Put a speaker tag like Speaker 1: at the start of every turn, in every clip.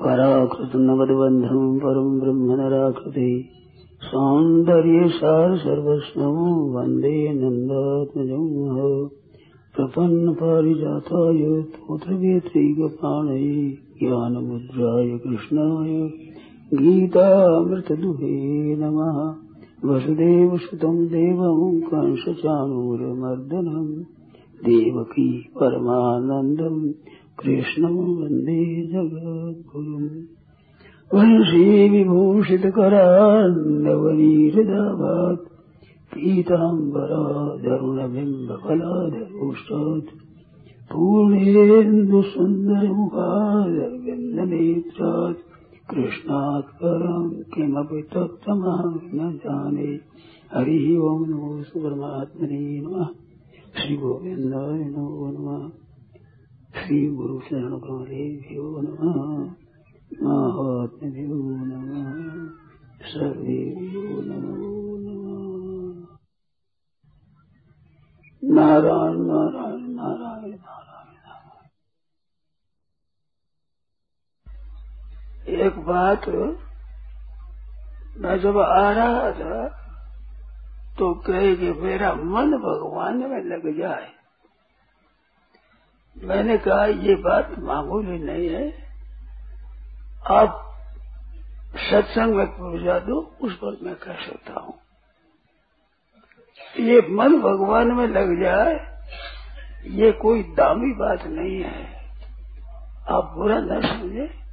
Speaker 1: पराकृत नवदबन्धम् परम् ब्रह्म नराकृते सौन्दर्य सार सर्वस्व वंदे नन्दात्मजम् प्रपन्न पारिजाताय तोत्रवेत्रैकपाणये ज्ञानमुद्राय कृष्णाय। गीतामृतदुहे नमः। वसुदेवसुतं देवं कंसचाणूरमर्दनम् देवकी परमानन्दम् कृष्णं वंदे जगद्गुरुम्। विभूषितकरान्नवनीहृदाभात् पीताम्बराधरुणबिम्बफलाधरोष्टात् पूर्णेन्दुसुन्दरमुखादरविन्दनेत्रात् कृष्णात् परम् किमपि तत्त्वमहं न जाने हरिः ओम् नमो सुपरमात्मने नमः। श्रीगोविन्दाय नमो नमः। श्रीगुरुशरणकमलेभ्यो नमः माहात्म्यभ्यो नमः सर्वेभ्यो नमो नमः नारायण नारायण नारायण एक बात मैं जब आ रहा था तो कहे कि मेरा मन भगवान में लग जाए मैंने कहा, ये बात मामूली नहीं है। आप सत्संग में पहुँचा दो, उस पर मैं कह सकता हूँ। ये मन भगवान में लग जाए, ये कोई दामी बात नहीं है। आप बुरा न समझे।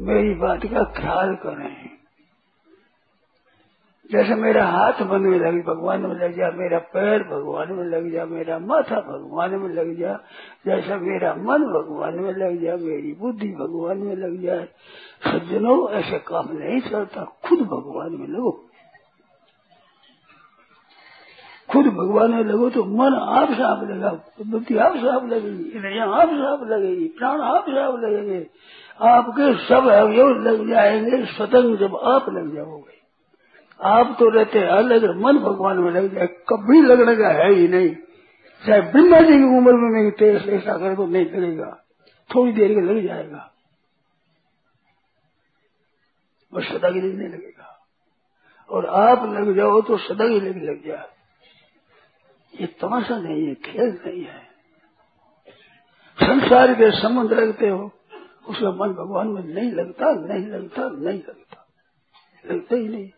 Speaker 1: मेरी बात का ख्याल करें। जैसे मेरा हाथ मन में लग, भगवान में लग जा, मेरा पैर भगवान में लग जा, मेरा माथा भगवान में लग जा, जैसा मेरा मन भगवान में लग जा, मेरी बुद्धि भगवान में लग जाए सज्जनों, ऐसे काम नहीं चलता, खुद भगवान में लगो। खुद भगवान में लगो तो मन आप साफ़ लगा, बुद्धि आप साफ़ लगेगी, इंद्रिया आप साफ़ लगेगी, प्राण आप साफ़ लगेंगे। आपके सब अवयव लग जाएँगे स्वतंत्र जब आप लग जाओगे। आप तो रहते अलग मन भगवान में लग जाए, कभी लगने का है ही नहीं। चाहे ब्रह्मा जी की उम्र में नहीं टेस्ट ऐसा करे तो नहीं लगेगा थोड़ी देर के लग जाएगा। बस सदा के लिए नहीं लगेगा। और आप लग जाओ तो सदा के लिए लग जाए। ये तमाशा नहीं है, खेल नहीं है। संसार के संबंध रखते हो उसका मन भगवान में नहीं लगता नहीं लगता नहीं लगता। लगता ही नहीं।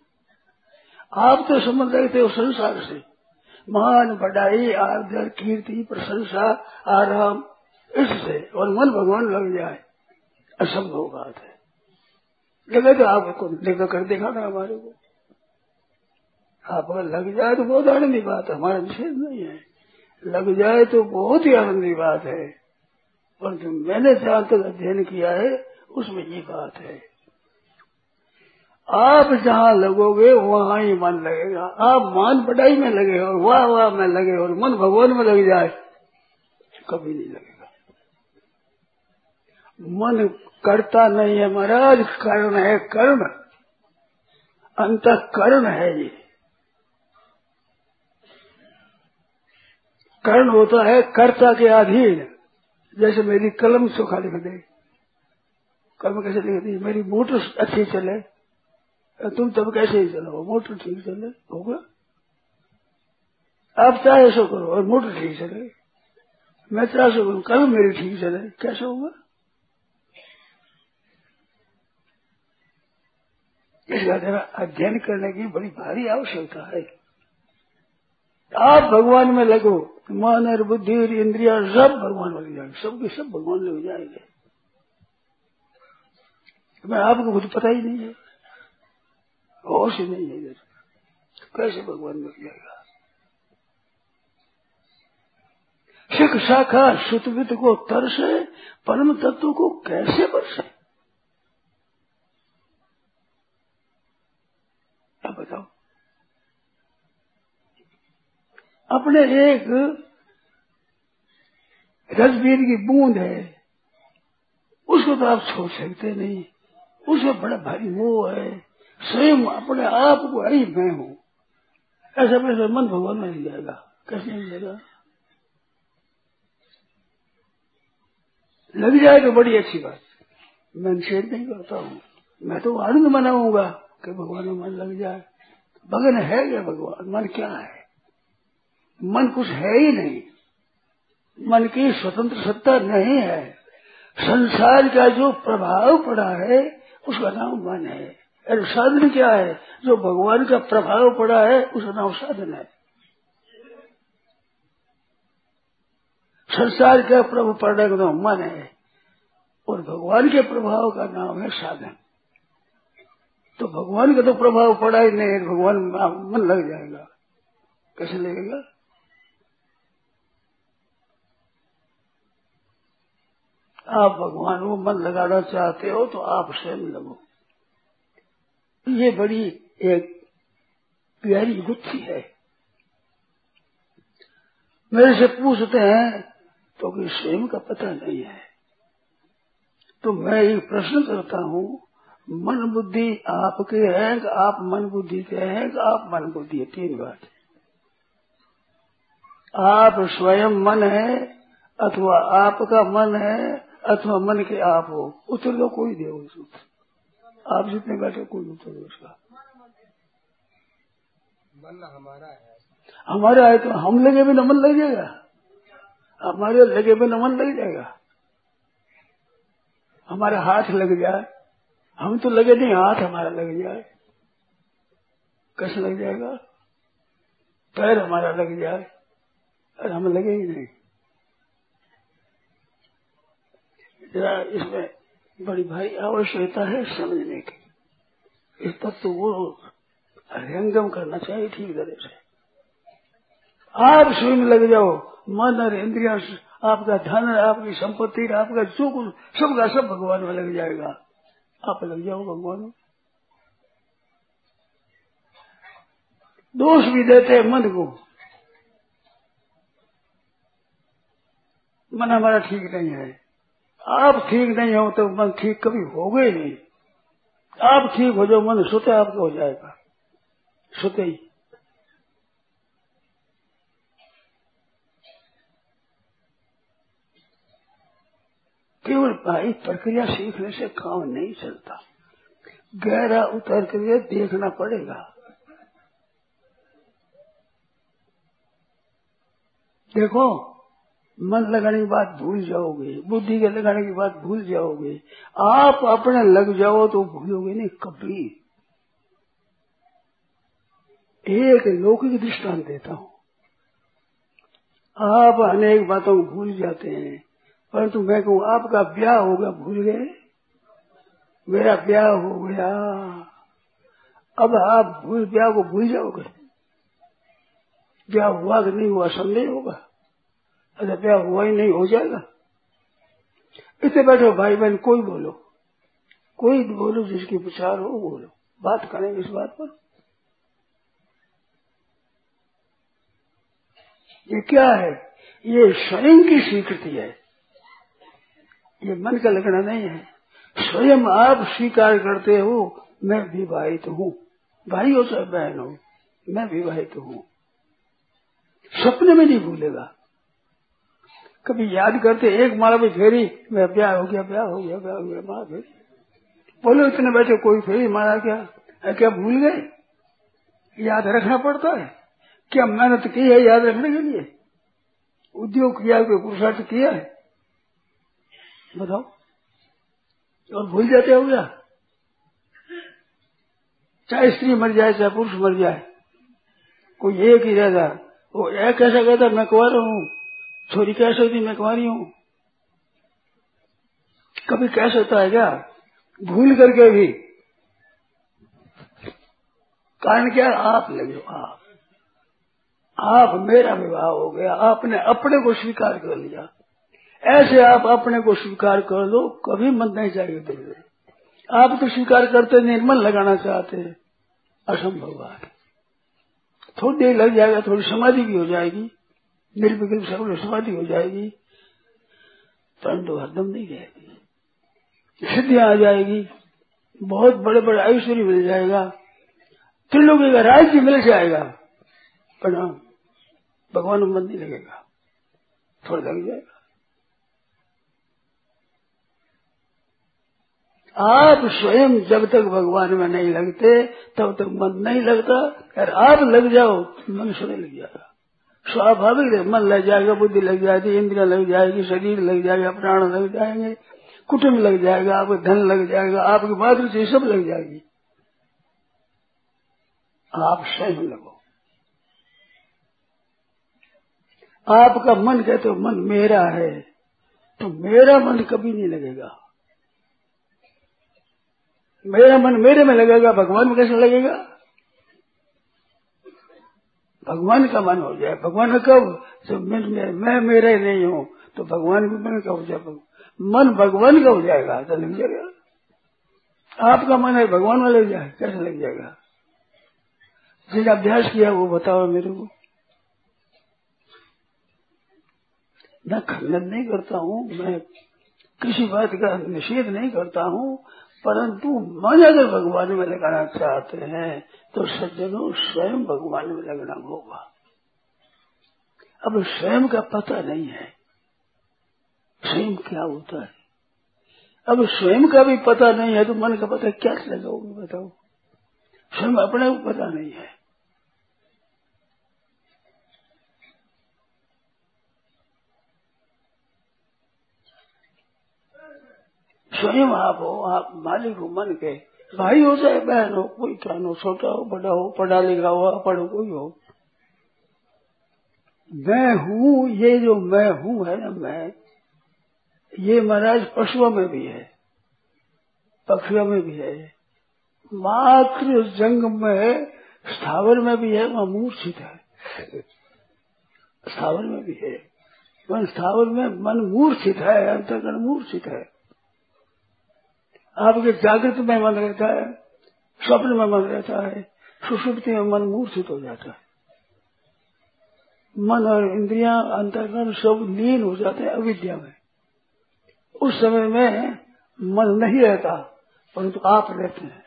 Speaker 1: आप तो संबंध रखते हो संसार से। मान बढ़ाई आदर, कीर्ति, प्रशंसा, आराम, इससे और मन भगवान लग जाए, असंभव बात है। लगे तो आपको लेकर कर देखा ना हमारे को। आप अगर लग जाए तो बहुत आनंदी बात है, हमारा निषेध नहीं है। लग जाए तो बहुत ही आनंदी बात है। परंतु मैंने जहाँ तक अध्ययन किया है, उसमें ये बात है। आप जहाँ लगोगे, वहाँ ही मन लगेगा। आप मान पढ़ाई में लगे और वाह वाह में लगे और मन भगवान में लग जाए, कभी नहीं लगेगा। मन करता नहीं है महाराज कर्ण है कर्म। अंत कर्ण है ये। कर्ण होता है कर्ता के अधीन। जैसे मेरी कलम सुखा लिख दे। कलम कैसे लिख दी? मेरी बूट अच्छी चले। तुम तब कैसे ही चलाओ? मोटर ठीक चले होगा आप चाहे ऐसा करो और मोटर ठीक चले मैं चाहे सो करूँ, कल मेरी ठीक चले कैसे होगा? इसका जरा अध्ययन करने की बड़ी भारी आवश्यकता है। आप भगवान में लगो, मन और बुद्धि और इंद्रिया सब भगवान लग जाएँगे। सबके सब भगवान लग जाएँगे। मैं आपको कुछ पता ही नहीं है। होश ही नहीं है कैसे भगवान मिल जाएगा? शिख शाखा सुतवित को तरसे, परम तत्व को कैसे बरसे? अब बताओ। अपने एक रसबीर की बूंद है, उसको तो आप छोड़ सकते नहीं। उसमें बड़ा भारी मोह है। स्वयं अपने आप को ही मैं हूँ। ऐसा वैसे मन भगवान में नहीं जाएगा। कैसे नहीं जाएगा? लग जाए तो बड़ी अच्छी बात। मैं निषेध नहीं करता हूँ। मैं तो आनंद मनाऊँगा कि भगवान में मन लग जाए। भगन है क्या भगवान? मन क्या है? मन कुछ है ही नहीं। मन की स्वतंत्र सत्ता नहीं है। संसार का जो प्रभाव पड़ा है, उसका नाम मन है। साधन क्या है? जो भगवान का प्रभाव पड़ा है, उसका नाम साधन है। संसार का प्रभाव पड़ने का नाम मन है, और भगवान के प्रभाव का नाम है साधन। तो भगवान का तो प्रभाव पड़ा ही नहीं, भगवान मन लग जाएगा। कैसे लगेगा? आप भगवान को मन लगाना चाहते हो तो आप स्वयं लगो। ये बड़ी एक प्यारी गुत्थी है। मेरे से पूछते हैं तो कि स्वयं का पता नहीं है। तो मैं ये प्रश्न करता हूँ, मन बुद्धि आपके हैं कि आप मन बुद्धि के हैं कि आप मन बुद्धि? है तीन बात है। आप स्वयं मन है, अथवा आपका मन है, अथवा मन के आप हो, उत्तर दो कोई दे उस उत्तर आप जितने बैठे कोई उत्तर उसका
Speaker 2: मन हमारा है।
Speaker 1: हमारा है तो हम लगे भी नमन लग जाएगा। हमारे लगे भी नमन लग जाएगा। हमारा हाथ लग जाए। हम तो लगे नहीं हाथ हमारा लग जाए। कैसे लग जाएगा। पैर हमारा लग जाए। और हम लगे ही नहीं। जरा इसमें बड़ी भारी आवश्यकता है समझने की। इस तत्व वो हृंगम करना चाहिए, ठीक तरह से। आप स्वयं लग जाओ, मन और इंद्रिया, आपका धन, आपकी संपत्ति, आपका जो कुछ सबका सब भगवान में लग जाएगा। आप लग जाओ भगवान में। दोष भी देते हैं मन को। मन हमारा ठीक नहीं है। आप ठीक नहीं हो तो मन ठीक कभी हो गए नहीं। आप ठीक हो जाओ, मन सोते आपका हो जाएगा। सोते ही। केवल भाई प्रक्रिया सीखने से काम नहीं चलता। गहरा उतर कर देखना पड़ेगा। देखो मन लगाने की बात भूल जाओगे, बुद्धि के लगाने की बात भूल जाओगे, आप अपने लग जाओ तो भूलोगे नहीं कभी एक लौकिक दृष्टांत देता हूँ। आप अनेक बातों को भूल जाते हैं, परंतु मैं कहूँ, आपका ब्याह होगा भूल गए? मेरा ब्याह हो गया। अब आप भूल, ब्याह को भूल जाओगे। ब्याह हुआ कि नहीं हुआ, संदेह होगा। अरे ब्याह हुआ ही नहीं, हो जाएगा। इसे बैठो भाई बहन कोई बोलो। कोई बोलो, जिसकी विचार हो बोलो। बात करेंगे इस बात पर। ये क्या है? ये स्वयं की स्वीकृति है। ये मन का लगना नहीं है। स्वयं आप स्वीकार करते हो, मैं विवाहित हूँ। भाई हो चाहे बहन हो, मैं विवाहित हूँ। सपने में नहीं भूलेगा। कभी याद करते, एक माला भी फेरी, मैं ब्याह हो गया ब्याह हो गया ब्याह हो गया, माला फेरी। बोलो, इतने बैठे कोई फेरी मारा क्या? क्या भूल गए? याद रखना पड़ता है। क्या मेहनत की है याद रखने के लिए? उद्योग किया, कोई पुरुषार्थ किया है? बताओ। और भूल जाते हो क्या? चाहे स्त्री मर जाए, चाहे पुरुष मर जाए, कोई एक ही रहता वो एक कैसा कहता मैं कुंवर हूँ छोरी कैसे होती मैं कुमारी हूँ। कभी कैसे होता है क्या? भूल करके भी। कारण क्या? आप लगे आप। आप मेरा विवाह हो गया, आपने अपने को स्वीकार कर लिया। ऐसे आप अपने को स्वीकार कर लो, कभी मन नहीं चाहिए दिल आप तो स्वीकार करते निर्मल लगाना चाहते असंभव बात थोड़ी देर लग जाएगा, थोड़ी समाधि भी हो जाएगी। निर्विकल्प सर्व समाधि हो जाएगी। परंतु हरदम नहीं रहेगी सिद्धियाँ आ जाएगी। बहुत बड़े बड़े ऐश्वर्य मिल जाएगा। त्रिलोकी का राज्य मिल जाएगा। पर भगवान मन नहीं लगेगा। थोड़ा लग जाएगा। आप स्वयं जब तक भगवान में नहीं लगते, तब तक मन नहीं लगता। अगर आप लग जाओ मन स्वयं लग जाएगा। स्वाभाविक है, मन लग जाएगा, बुद्धि लग जाएगी, इंद्रिया लग जाएगी, शरीर लग जाएगा, प्राण लग जाएँगे, कुटुंब लग जाएगा, आपका धन लग जाएगा, आपकी मातृ सब लग जाएगी। आप स्वयं लगो। आपका मन कहते हो मन मेरा है तो मेरा मन कभी नहीं लगेगा। मेरा मन मेरे में लगेगा, भगवान में कैसे लगेगा? भगवान का मन हो जाए भगवान कब जब मैं, मैं मेरे नहीं हूँ। तो भगवान भी मन का हो जाए मन भगवान का हो जाएगा तो लग जाएगा। आपका मन है भगवान में लग जाए कैसे लग जाएगा? जिस अभ्यास किया वो बताओ मेरे को। मैं खंडन नहीं करता हूँ मैं किसी बात का निषेध नहीं करता हूँ। परंतु मन अगर भगवान में लगाना चाहते हैं तो सज्जनों स्वयं भगवान में लगना होगा। अब स्वयं का पता नहीं है। स्वयं क्या होता है? अब स्वयं का भी पता नहीं है तो मन का पता क्या लगाओगे बताओ? स्वयं अपने को पता नहीं है। स्वयं आप हो, आप मालिक हो, मन के। भाई हो चाहे बहन हो, कोई क्या हो, छोटा हो, बड़ा हो, पढ़ा लिखा हो पढ़ो कोई हो। मैं हूँ, ये जो मैं हूँ है ना मैं, ये महाराज पशुओं में भी है, पक्षियों में भी है। मात्र जंग में, स्थावर में भी है, वहाँ मूर्छित है। स्थावर में भी है। स्थावर में मन मूर्छित है अंतर्गण मूर्छित है। आपके जागृत में मन रहता है, स्वप्न में मन रहता है सुषुप्ति में मन मूर्छित हो जाता है। मन और इंद्रिया अंतर्गण सब लीन हो जाते हैं अविद्या में। उस समय में मन नहीं रहता, परंतु तो आप रहते हैं।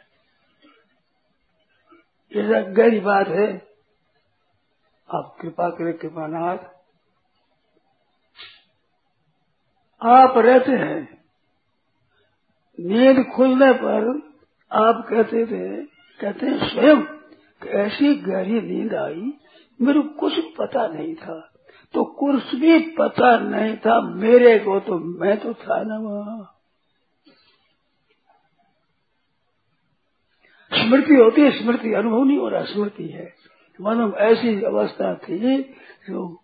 Speaker 1: ये गहरी बात है, आप कृपा करें कृपानाथ आप रहते हैं नींद खुलने पर आप कहते थे, कहते हैं, स्वयं ऐसी गहरी नींद आई, मेरे कुछ पता नहीं था। तो कुछ भी पता नहीं था, मेरे को तो मैं तो था ना वहाँ। स्मृति होती है, स्मृति, अनुभव नहीं हो रहा, स्मृति है। मन ऐसी अवस्था थी जो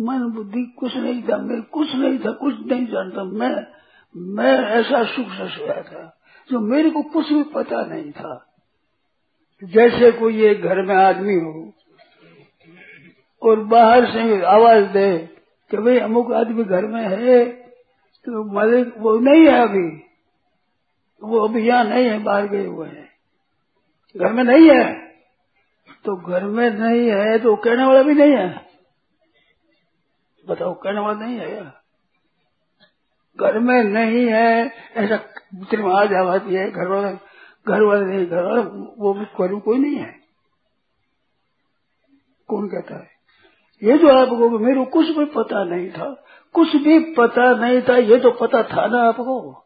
Speaker 1: मन बुद्धि कुछ नहीं था, मेरे कुछ नहीं था, कुछ नहीं जानता, मैं मैं ऐसा सुख से सोया था, जो मेरे को कुछ भी पता नहीं था। जैसे कोई एक घर में आदमी हो और बाहर से आवाज़ दे कि भाई अमुक आदमी घर में है तो मालिक वो नहीं है अभी। वो अभी यहाँ नहीं है, बाहर गए हुए हैं। घर में नहीं है? तो घर में नहीं है तो कहने वाला भी नहीं है। बताओ, कहने वाला नहीं है यार घर में नहीं है, ऐसा में आ जाती है, घर वाले घर वाले नहीं, घर वाले, वो भी कोई नहीं है। कौन कहता है? ये जो आपको, मेरे कुछ भी पता नहीं था, कुछ भी पता नहीं था, ये तो पता था ना आपको।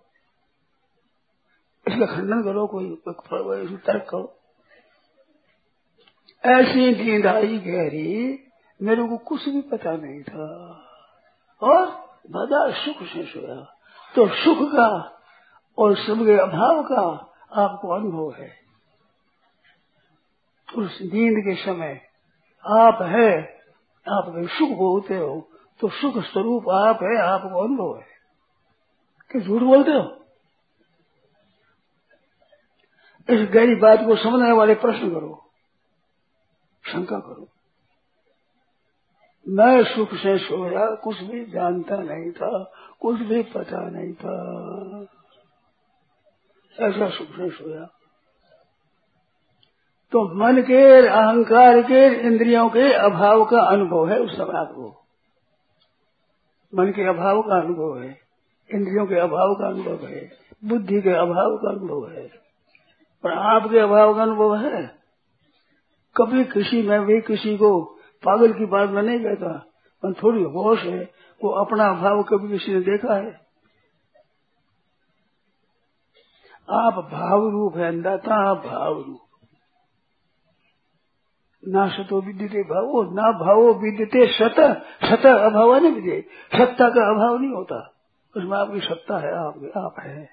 Speaker 1: इसका खंडन करो, कोई तर्क करो। ऐसी नींद आई गहरी, मेरे को कुछ भी पता नहीं था। और बड़ा सुख से सोया। तो सुख का और सुख के अभाव का आपको अनुभव है। उस नींद के समय आप है, आप सुख होते हो तो सुख स्वरूप आप है, आपको अनुभव है। कि झूठ बोलते हो? इस गहरी बात को समझने वाले प्रश्न करो। शंका करो। मैं सुख से सोया, कुछ भी जानता नहीं था, कुछ भी पता नहीं था। ऐसा सुख से सोया। तो मन के, अहंकार के, इंद्रियों के अभाव का अनुभव है उस समय आपको। मन के अभाव का अनुभव है, इंद्रियों के अभाव का अनुभव है, बुद्धि के अभाव का अनुभव है। पर आपके अभाव का अनुभव है? कभी किसी में भी किसी को पागल की बात मैं नहीं कहता, पर थोड़ी होश है, वो अपना भाव कभी किसी ने देखा है? आप भाव रूप है अंदाता भाव रूप ना सतो विद्यते भावो, ना भावो विद्यते सत सत अभाव नहीं विद्य सत्ता का अभाव नहीं होता। उसमें आपकी सत्ता है, आप आप है।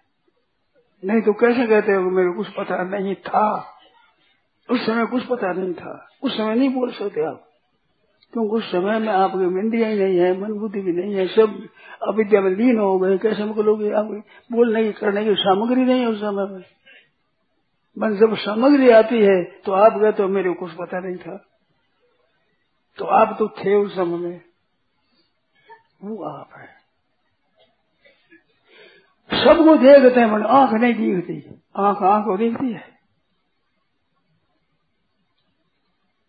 Speaker 1: नहीं तो कैसे कहते हो मेरे कुछ पता नहीं था? उस समय कुछ पता नहीं था। उस समय नहीं बोल सकते आप। क्योंकि उस समय में आपकी इंद्रिया ही नहीं है मन बुद्धि भी नहीं है, सब अविद्या में लीन हो गए। कैसे लोग आप बोलने की, करने की सामग्री नहीं है उस समय में। मन जब सामग्री आती है तो आप गए तो मेरे को कुछ पता नहीं था। तो आप तो थे उस समय में। वो आप है। सबको देखते हैं, मन आँख नहीं दिखती। आँख आँख को देखती है।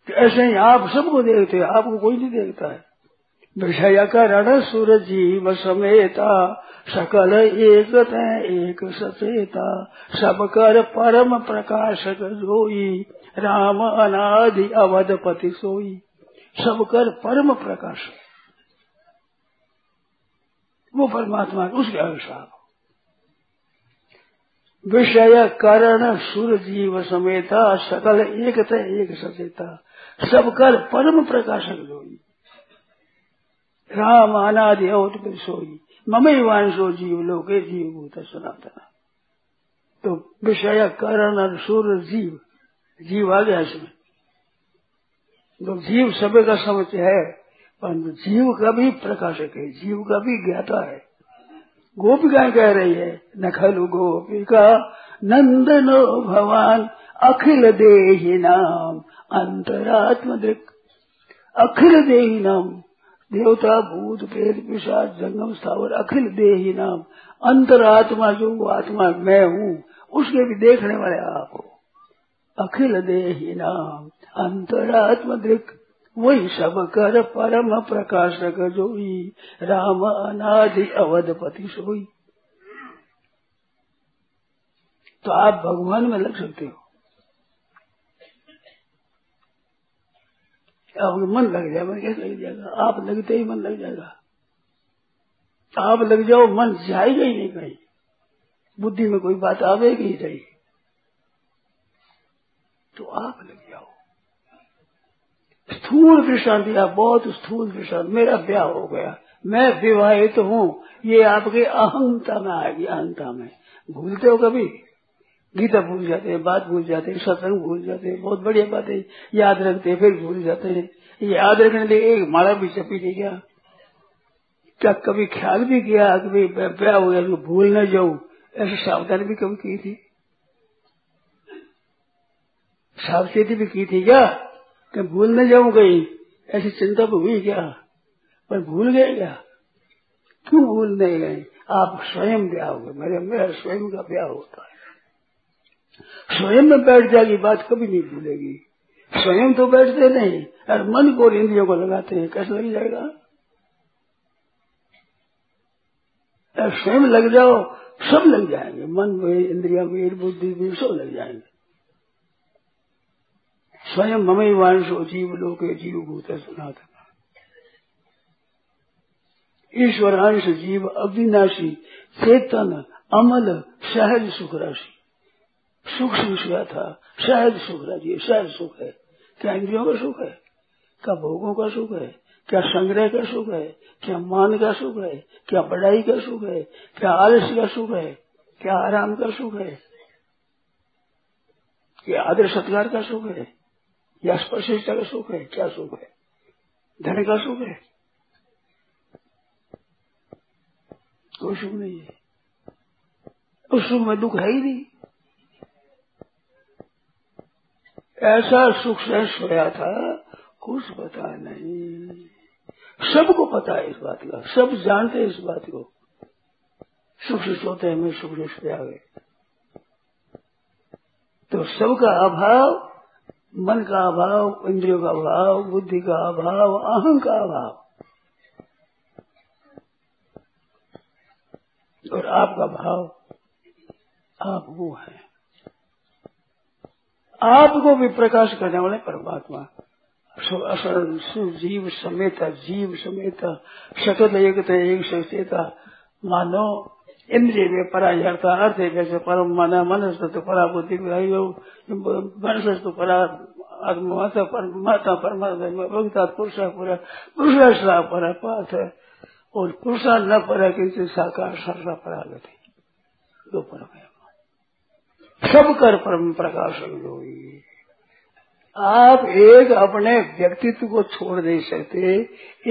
Speaker 1: तो ऐसे ही आप सबको देखते हैं, आपको कोई नहीं देखता है। विषय करण सूरज जीव समेता, सकल एक एक सचेता। सब कर परम प्रकाशक जोई, राम अनादि अवध पति सोई। सब कर परम प्रकाश वो परमात्मा उसके अनुसार। विषय करण सुर जीव समेता, सकल एक एक सचेता। सब कर परम प्रकाशक जोई राम अनादि सोई। ममई वांशो जीव लोके जीव भूत सनातन। तो विषय करण और सूर्य जीव जीव आ गया इसमें। तो जीव सभी का समझ है, परंतु जीव का भी प्रकाशक है, जीव का भी ज्ञाता है। गोपिकाएँ कह रही है, नखलु गोपिका, नंदनो भवान, अखिल देही नाम। अंतरात्म दृक अखिल देही नाम देवता भूत, प्रेत, पिशाच, जंगम, स्थावर, अखिल देही नाम अंतरात्मा जो आत्मा मैं हूँ, उसके भी देखने वाले आप हो। अखिल देही नाम अंतरात्म दृक वही सब कर परम प्रकाशक जो राम अनादि अवधपति सोई। तो आप भगवान में लग सकते हो। आपको मन लग जाए मन कैसे लग जाएगा? आप लगते ही मन लग जाएगा। आप लग जाओ, मन जाएगा ही नहीं कहीं। बुद्धि में कोई बात आवेगी ही नहीं। तो आप लग जाओ। स्थूल दृष्टांत या बहुत स्थूल दृष्टांत मेरा ब्याह हो गया। मैं विवाहित हूँ। ये आपके अहंता में आएगी, अहंता में। भूलते हो कभी? गीता भूल जाते हैं, बात भूल जाते हैं, सत्संग भूल जाते हैं, बहुत बढ़िया बात है याद रखते हैं, फिर भूल जाते हैं। याद रखने लिए एक माला भी चपी नहीं गया क्या कभी ख्याल भी किया कभी ब्याह हो गया तो भूल न जाऊँ? ऐसी सावधानी भी कभी की थी? सावचेती भी की थी क्या? कि भूल न जाऊँ कहीं? ऐसी चिंता भी हुई क्या? पर भूल गए क्या? क्यों भूल नहीं गए? आप स्वयं ब्याह हो गए, मेरे, मेरा स्वयं का ब्याह होता है। स्वयं में बैठ जाएगी, बात कभी नहीं भूलेगी। स्वयं तो बैठते नहीं, और मन को और इंद्रियों को लगाते हैं, कैसे लग जाएगा? स्वयं लग जाओ, सब लग जाएँगे। मन में, इंद्रिया में बुद्धि में, सब लग जाएँगे। स्वयं ममई वांशो जीव लोक जीव भूत सनातन। ईश्वरांश जीव अविनाशी, चेतन, अमल, सहज सुख राशि। सुख सूचना था शायद सुख राज़ी शायद सुख है क्या इंद्रियों का सुख है क्या भोगों का सुख है क्या संग्रह का सुख है क्या मान का सुख है क्या बढ़ाई का सुख है क्या आलस्य का सुख है क्या आराम का सुख है क्या आदर सत्कार का सुख है या स्पर्शिष्टा का सुख है क्या सुख है धन का सुख है कोई सुख नहीं है उस सुख में दुख है ही नहीं ऐसा सुख से सोया था, कुछ पता नहीं। सबको पता है इस बात का, सब जानते इस बात को। सुख से सोते हैं मैं सुख से सोया गए तो सबका अभाव, मन का अभाव, इंद्रियों का अभाव, बुद्धि का अभाव, अहं का अभाव। और आपका भाव, आप वो है। आपको भी प्रकाश करने वाले परमात्मा जीव समेत जीव समेत सकल एक एक सचेता, मानो इंद्रिय में परा हरता अर्थ जैसे परम माना मनुष्य तो परा बुद्धि मनुष्य तो परा माता माता परमात्मा पुरुषा, पूरा, पुरुषा पर है और पुरुषा न पर किसी साकार सर्रा परा गति दो परम सब कर परम प्रकाश होगी आप एक अपने व्यक्तित्व को छोड़ नहीं सकते।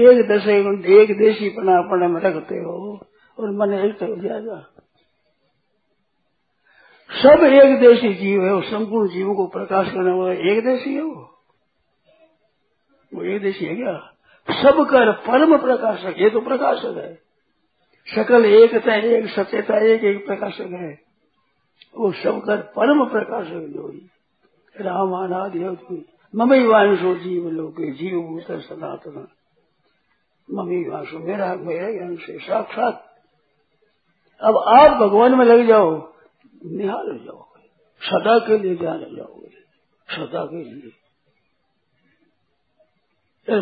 Speaker 1: एक दशे एक देशी पना अपने में रखते हो और मन एक हो जाएगा। सब एक देशी जीव है संपूर्ण जीवों को प्रकाश करने वाला एक देशी है वो। वो एक देशी है क्या? सब कर परम प्रकाशक, ये तो प्रकाशक है। सकल एकता एक सचेता एक एक प्रकाशक है। वो सब कर परम प्रकाशक जो राम अनादि ममई वांशो जीव लोग जीव भूत सनातन। मम्मी वांशो मेरा मेरा ही अंश है साक्षात। अब आप भगवान में लग जाओ, निहाल जाओगे सदा के लिए जाने जाओगे सदा के लिए।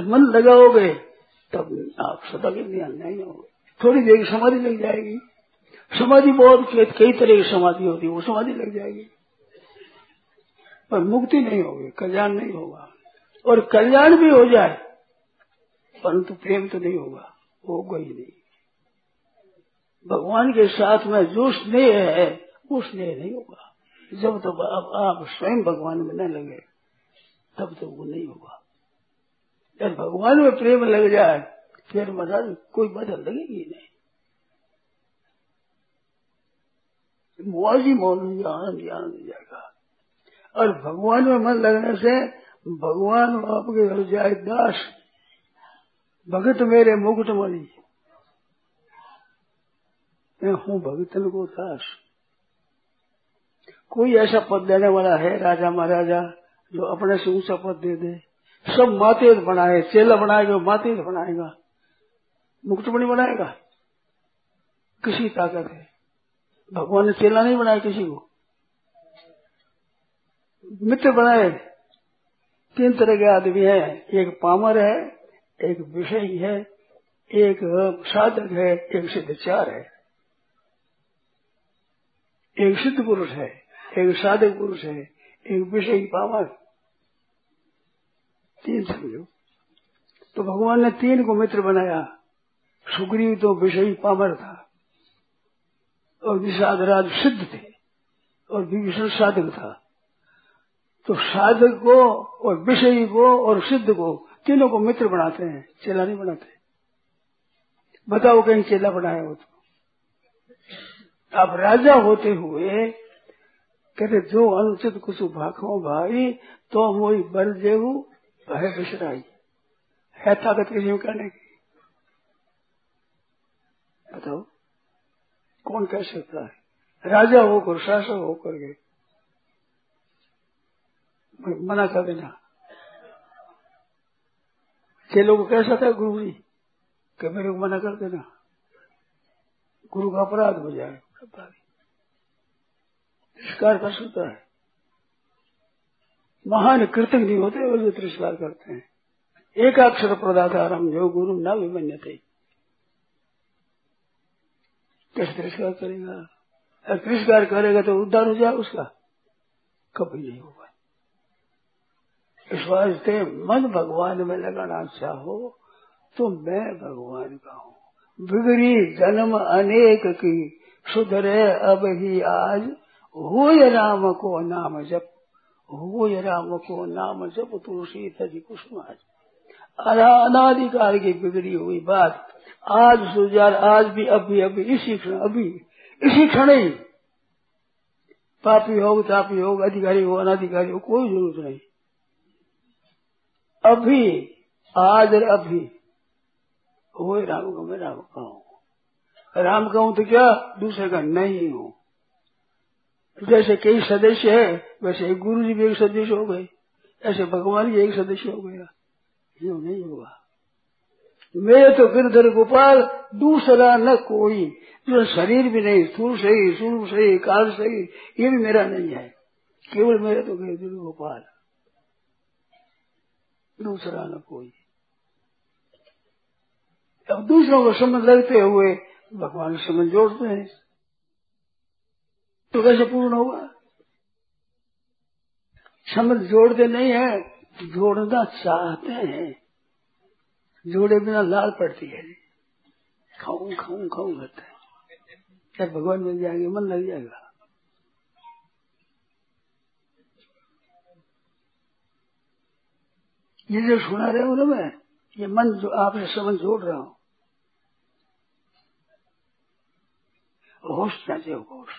Speaker 1: मन लगाओगे, तब आप सदा के लिए नहीं होगे। थोड़ी देर समाधि लग जाएगी। समाधि बहुत कई तरह की समाधि होती है वो समाधि लग जाएगी। पर मुक्ति नहीं होगी कल्याण नहीं होगा। और कल्याण भी हो जाए परंतु प्रेम तो नहीं होगा होगा ही नहीं। भगवान के साथ में जो स्नेह है वो स्नेह नहीं होगा। जब तक तो आप, स्वयं भगवान में न लगे तब तक तो वो नहीं होगा। जब भगवान में प्रेम लग जाए फिर महाराज कोई बदल लगेगी नहीं। ही मौज आनंद आनंद जाएगा और भगवान में मन लगने से भगवान आपके घर जाए, दास, भगत मेरे मुकुट मणि। मैं हूँ भगतन को दास। कोई ऐसा पद देने वाला है राजा महाराजा जो अपने से ऊँचा पद दे दे? सब माते बनाए, चेला बनाएगा, माते बनाएगा मुकुटमणि बनाएगा? किसी ताकत है। भगवान ने चेला नहीं बनाया किसी को। मित्र बनाए। तीन तरह के आदमी है। एक पामर है, एक विषयी है, एक साधक है, एक सिद्धचार है। एक सिद्ध पुरुष है, एक साधक पुरुष है, एक विषय पामर। तीन समझो। तो भगवान ने तीन को मित्र बनाया। सुग्रीव तो विषयी पामर था। और विषादराज सिद्ध थे, और विभीषण साधक था। तो साधक को और विषयी को और सिद्ध को तीनों को मित्र बनाते हैं, चेला नहीं बनाते। बताओ कहीं चेला बनाया हो तो। आप राजा होते हुए कहते, जो अनुचित कुछ भाखो भाई तो मोई बल देव, भय बिसराई है ताकत किसी में करने की? बताओ। कौन कह सकता है? राजा होकर, शासक होकर के मना कर देना चेलों को सकता है, गुरु जी, कि मेरे को मना कर देना। गुरु का अपराध हो जाए। तिरस्कार कर सकता है। महान कृतज्ञ होते वो जो तिरस्कार करते हैं। एक अक्षर प्रदाता हम जो गुरु न विमन्य थे कैसे तिरस्कार करेगा? अगर तिरस्कार करेगा तो उद्धार हो जाए उसका। कभी नहीं होगा। इस वास्ते मन भगवान में लगाना चाहो तो मैं भगवान का हूँ। बिगड़ी जन्म अनेक की, सुधरे अब ही आज। हो राम को नाम जप हो राम को नाम जप तुलसी तजी कुसुमाज अनाधिकार की बिगड़ी हुई बात। आज सुजार आज भी, अभी अभी, इसी क्षण, अभी, इसी क्षण ही पापी हो तापी हो अधिकारी हो, अनाधिकारी हो, कोई ज़रूरत नहीं। अभी, आज अभी। वो राम को, मैं राम कहूँ राम कहूँ तो क्या? दूसरे का नहीं हूँ। जैसे कई सदस्य है, वैसे गुरु जी भी एक सदस्य हो गए। ऐसे भगवान भी एक सदस्य हो गया यो नहीं होगा मेरे तो गिरधर गोपाल दूसरा न कोई, जो शरीर भी नहीं स्थूल सही सूर्य सही काल सही, ये भी मेरा नहीं है। केवल मेरे तो गिरधर गोपाल, दूसरा न कोई। अब दूसरों को समझ लगते हुए भगवान समझ जोड़ते हैं। तो कैसे पूर्ण होगा? समझ जोड़ते नहीं है। जोड़ना चाहते हैं। जोड़े बिना लाल पड़ती है। खाऊ खाऊ खाऊ करते हैं। क्या भगवान मिल जाएँगे? मन लग जाएगा। ये जो सुना रहे हो ना मैं, ये मन जो आपने समझ जोड़ रहा हूँ। होश चाहिए होश।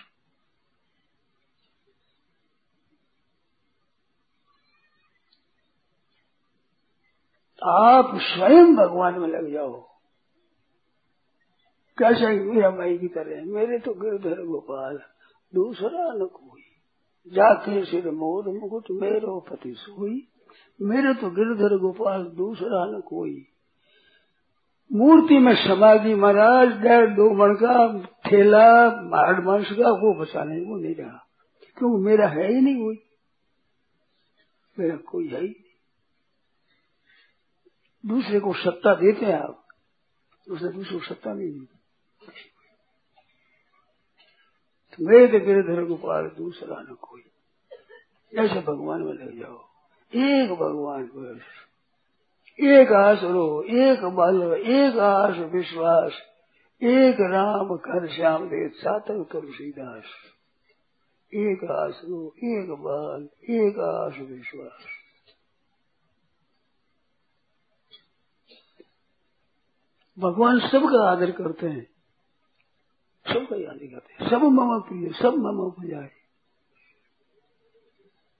Speaker 1: आप स्वयं भगवान में लग जाओ। कैसे मीरा माई की तरह मेरे तो गिरधर गोपाल, दूसरा न कोई। जाके सिर मोर मुकुट, मेरो पति सोई। मेरे तो गिरधर गोपाल, दूसरा न कोई। मूर्ति में समाधि महाराज डेढ़ दो मण का ठेला हार्ड मांस का, वो बचाने वो नहीं रहा। क्योंकि मेरा है ही नहीं कोई। मेरा कोई है ही दूसरे को सत्ता देते हैं आप, दूसरे दूसरे को सत्ता नहीं देते। तो मेरे गिरधर गोपाल, दूसरा न कोई। ऐसे भगवान में लग जाओ, एक भगवान बस एक आस रो एक बल, एक आस विश्वास, एक राम कर श्याम दे सातक तुलसीदास एक आस रो एक बल, एक आस विश्वास। भगवान सबका आदर करते हैं। सबका याद करते हैं। सब ममा प्रिय, सब ममा है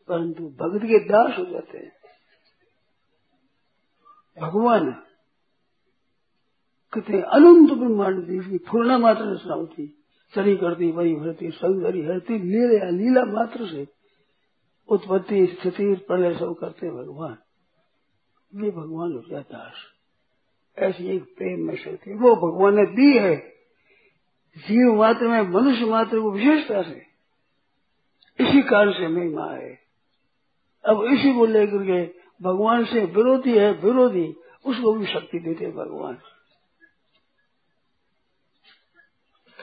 Speaker 1: परंतु भगत के दास हो जाते हैं। भगवान कहते अनंत ब्रह्मांड की पूर्णा मात्र रचना होती चरी करती, वही भरती सौंदर्य हरती लीला लीला मात्र से उत्पत्ति, स्थिति, प्रलय सब करते भगवान। ये भगवान हो गया दास। ऐसी एक प्रेम में शक्ति वो भगवान ने दी है। जीव मात्र में, मनुष्य मात्र को विशेषता से। इसी कारण से महिमा है। अब इसी को लेकर के भगवान से विरोधी है, विरोधी, उसको भी शक्ति देते भगवान।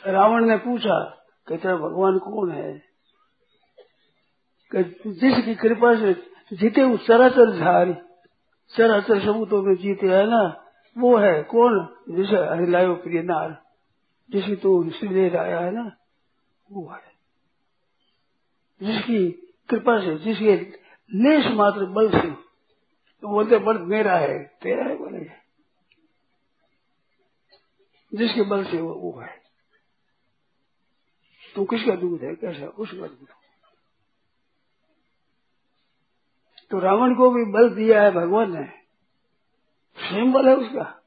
Speaker 1: रावण ने पूछा कि तेरा भगवान कौन है? जिसकी कृपा से जीते चराचर झारी, चराचर सबूतों में जीते है ना वो है कौन? जिसे हरिलायो प्रिय नार जिसकी तो ले आया है ना वो है। जिसकी कृपा से जिसके लेश मात्र बल से तो बोलते बल मेरा है तेरा है बोले जिसके बल से वो, वो है। तो किसका दूध है? कैसा? उसका दूध। तो रावण को भी बल दिया है भगवान ने। स्वयं बल है उसका।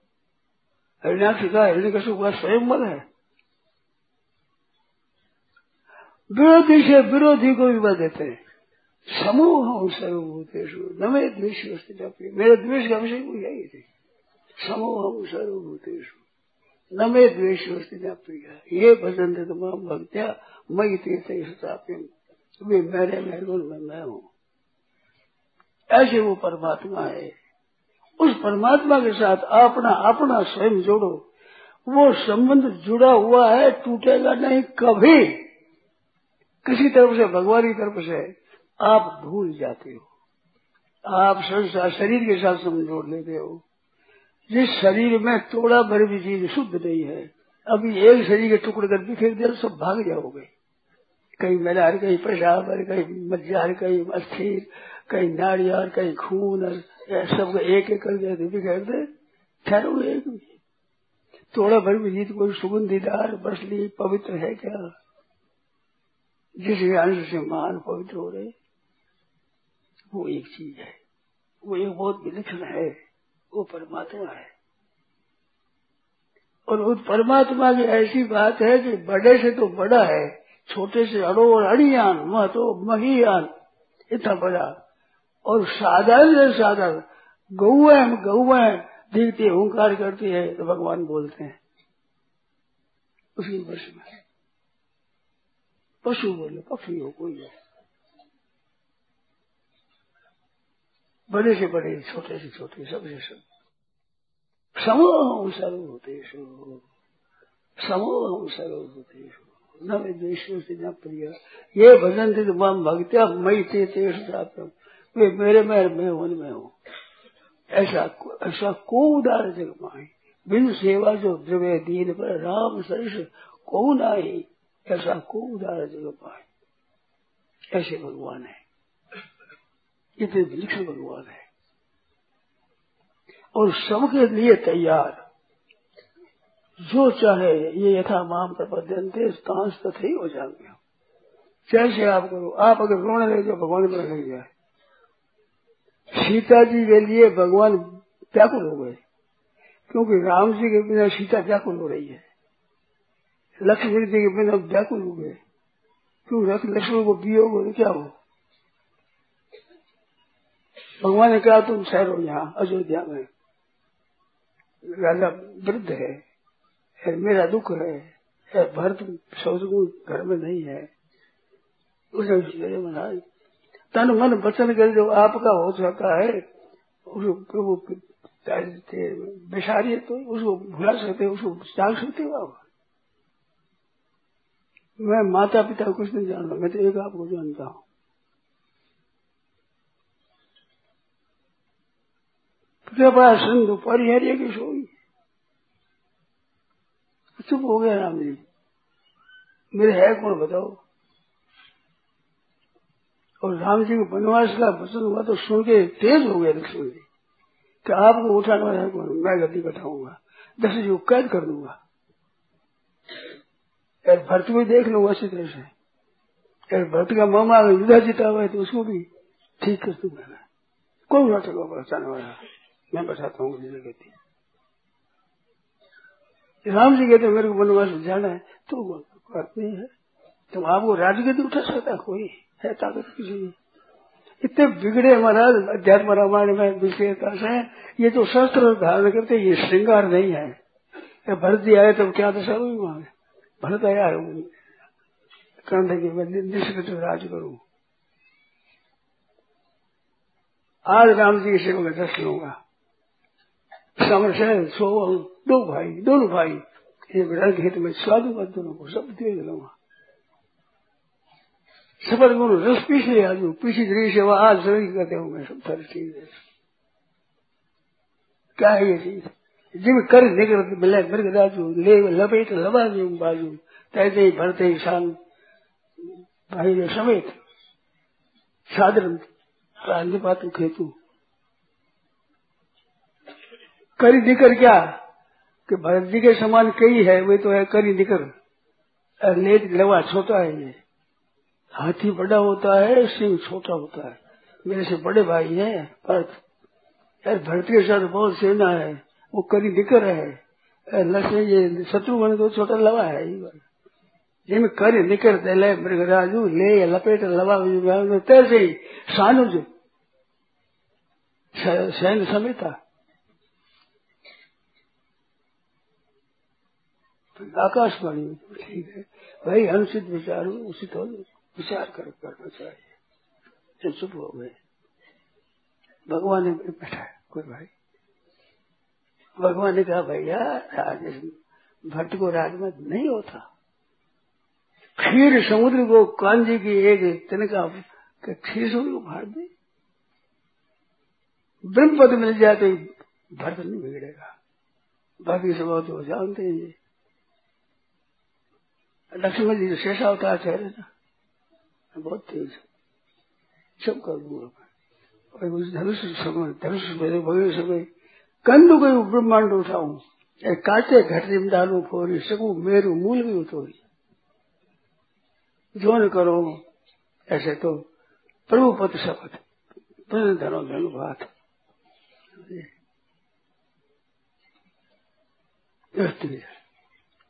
Speaker 1: हरिनाथ का हरिणी का सुख स्वयं बल है। विरोधी से विरोधी को भी बल देते हैं। समूह सर्वभूतेश न द्वेष मेरे द्वेष का विषय कोई यही थी समूह सर्वभूतेश न मे द्वेष प्रिया ये भजन थे तमाम भक्त्या, मई तीर्थाप्यम वे मेरे महगुण में मैं हूँ। ऐसे वो परमात्मा है। उस परमात्मा के साथ अपना अपना स्वयं जोड़ो। वो संबंध जुड़ा हुआ है, टूटेगा नहीं कभी। किसी तरफ़ से, भगवान की तरफ़ से आप भूल जाते हो। आप संसार शरीर के साथ समझ जोड़ लेते हो। जिस शरीर में थोड़ा भर भी चीज़ शुद्ध नहीं है, अभी एक शरीर के टुकड़े कर बिखेर दिया, सब भाग जाओगे। कहीं मलार, कहीं पेशाब कहीं मज्जार, कहीं अस्थिर, कहीं नारियार कहीं खून और सब एक एक कर दिया बिखेर दे। ठहरो एक भी। थोड़ा भर भी जीत कोई सुगंधीदार बसली पवित्र है क्या? जिस अंश से मान पवित्र हो रहे। वो एक चीज़ है। वो एक बहुत विलक्षण है। वो परमात्मा है। और उस परमात्मा की ऐसी बात है कि बड़े से तो बड़ा है, छोटे से अड़ो और अड़ियान मह तो महियान, इतना बड़ा। और साधारण से साधारण गौए गौए देखते ओंकार करती है तो भगवान बोलते हैं। उसी वर्ष में। पशु बोले, पक्षी हो, कोई हो। बड़े से बड़े, छोटे से छोटे सबसे सब। समूह सर्वभूतेशु समूह सर्वभूतेशु न विद्वेश से न प्रिय। ये भजन थे तो मम भक्त्या मई थे तेष वे मेरे में मैं उनमें हूँ। ऐसा ऐसा को उदार जग माए? बिन सेवा जो द्रव्य दीन पर राम सरिष को नाई ऐसा को उदार जग पाए ऐसे भगवान है। इतने विलक्षण भगवान है। और सबके लिए तैयार। जो चाहे, ये यथा माम प्रपद्यंते कांस तथे ही हो जाएँगे। जैसे आप करो, आप अगर रोने लगे तो भगवान को लग जाए। सीता जी के लिए भगवान व्याकुल हो गए। क्योंकि राम जी के बिना सीता व्याकुल हो रही है। लक्ष्मण जी के बिना व्याकुल हो गए। क्यों लक्ष्मण को पियोग हो तो क्या हो? भगवान ने कहा, तुम ठहरो यहाँ, अयोध्या में। राजा वृद्ध है मेरा दुख है भरत शौचगुण घर में नहीं है। उसने महाराज तन मन वचन कर जो आपका हो सकता है, उसको बेसारी तो उसको भुला सकते उसको त्याग सकते हो आप। मैं माता पिता कुछ नहीं जानता, मैं तो एक आपको जानता हूँ। कृपा सिंधु परिहर्य की सोई। चुप हो गया राम जी। मेरे है कौन बताओ? और राम जी को वनवास का वचन हुआ तो सुन के तेज हो गए लक्ष्मण जी कि आपको उठाने है कौन? मैं गद्दी बैठाऊँगा दस जी को कैद कर दूँगा। यार भरत को देख लूँगा अच्छी तरह से यार भरत का मामा अगर युद्धा जीता हुआ है तो उसको भी ठीक कर दूँगा मैं। कौन नाटक बचाने वाला? मैं बचाता हूँ गद्दी राम जी कहते मेरे को वनवास जाना है। तो बात नहीं है। तुम आपको राजगति उठा सकता कोई। है ताकत किसी में इतने बिगड़े महाराज अध्यात्म रामायण में विशेषता से, ये जो शस्त्र धारण करते ये श्रृंगार नहीं है। भरत जी आए तो क्या दशा हुई वहाँ? भरत आया कंध की मैं निष्कृत राज करूँ। आज राम जी सेवा में दर्शन लूँगा समर सो दो भाई, दोनों भाई, एक रंग हित में स्वादु दोनों को सब दे लूँगा सफल गुरु, रस पीछे आज, पीछे दृश्य सेवा आज ज़रूरी करते मैं सब सारी चीज़। क्या है ये चीज़? जिम कर निकर मिले मृग राजू, ले लपेट, लबा जी बाजू तैसे ही भरते ही शान भाई ने समेत क्रांति पात्र खेतु। करी निकर क्या? कि भरत जी के समान कई है वे तो है करी निकर लेट लवा छोटा है ये। हाथी बड़ा होता है, सिंह छोटा होता है। मेरे से बड़े भाई है, भरत। यार, भरत के साथ बहुत सेना है, वो करी निकर है। लक्ष्य ये शत्रुघ्न तो छोटा लवा है कर निकर दे मृगराजू ले, लपेट, लवा तैसे ही सानुज सैन समेता। आकाशवाणी ठीक है। भाई, अनुचित विचार उचित हो विचार कर, करना चाहिए। जो चुप हो गए, भगवान ने बैठा कोई भाई? भगवान ने कहा, भैया भट्ट को राजमत नहीं होता। खीर समुद्र को कांजी की एक तिनका खीर समुद्र को फाड़ दे। ब्रह्म पद मिल जाए तो भरत नहीं बिगड़ेगा। बाकी सब तो जानते हैं। लक्ष्मण जी शेषा अवतार ठहरे ना बहुत तेज सब कर दूँगा धनुष समय, धनुष मेरे वगैरह समय कंदु गयु ब्रह्मांड उठाऊ। काटे घटे डालू फोरी सकू, मेरू, मूल भी उतोरी जो न करो, ऐसे तो प्रभु पद शपथ धनो धनु बात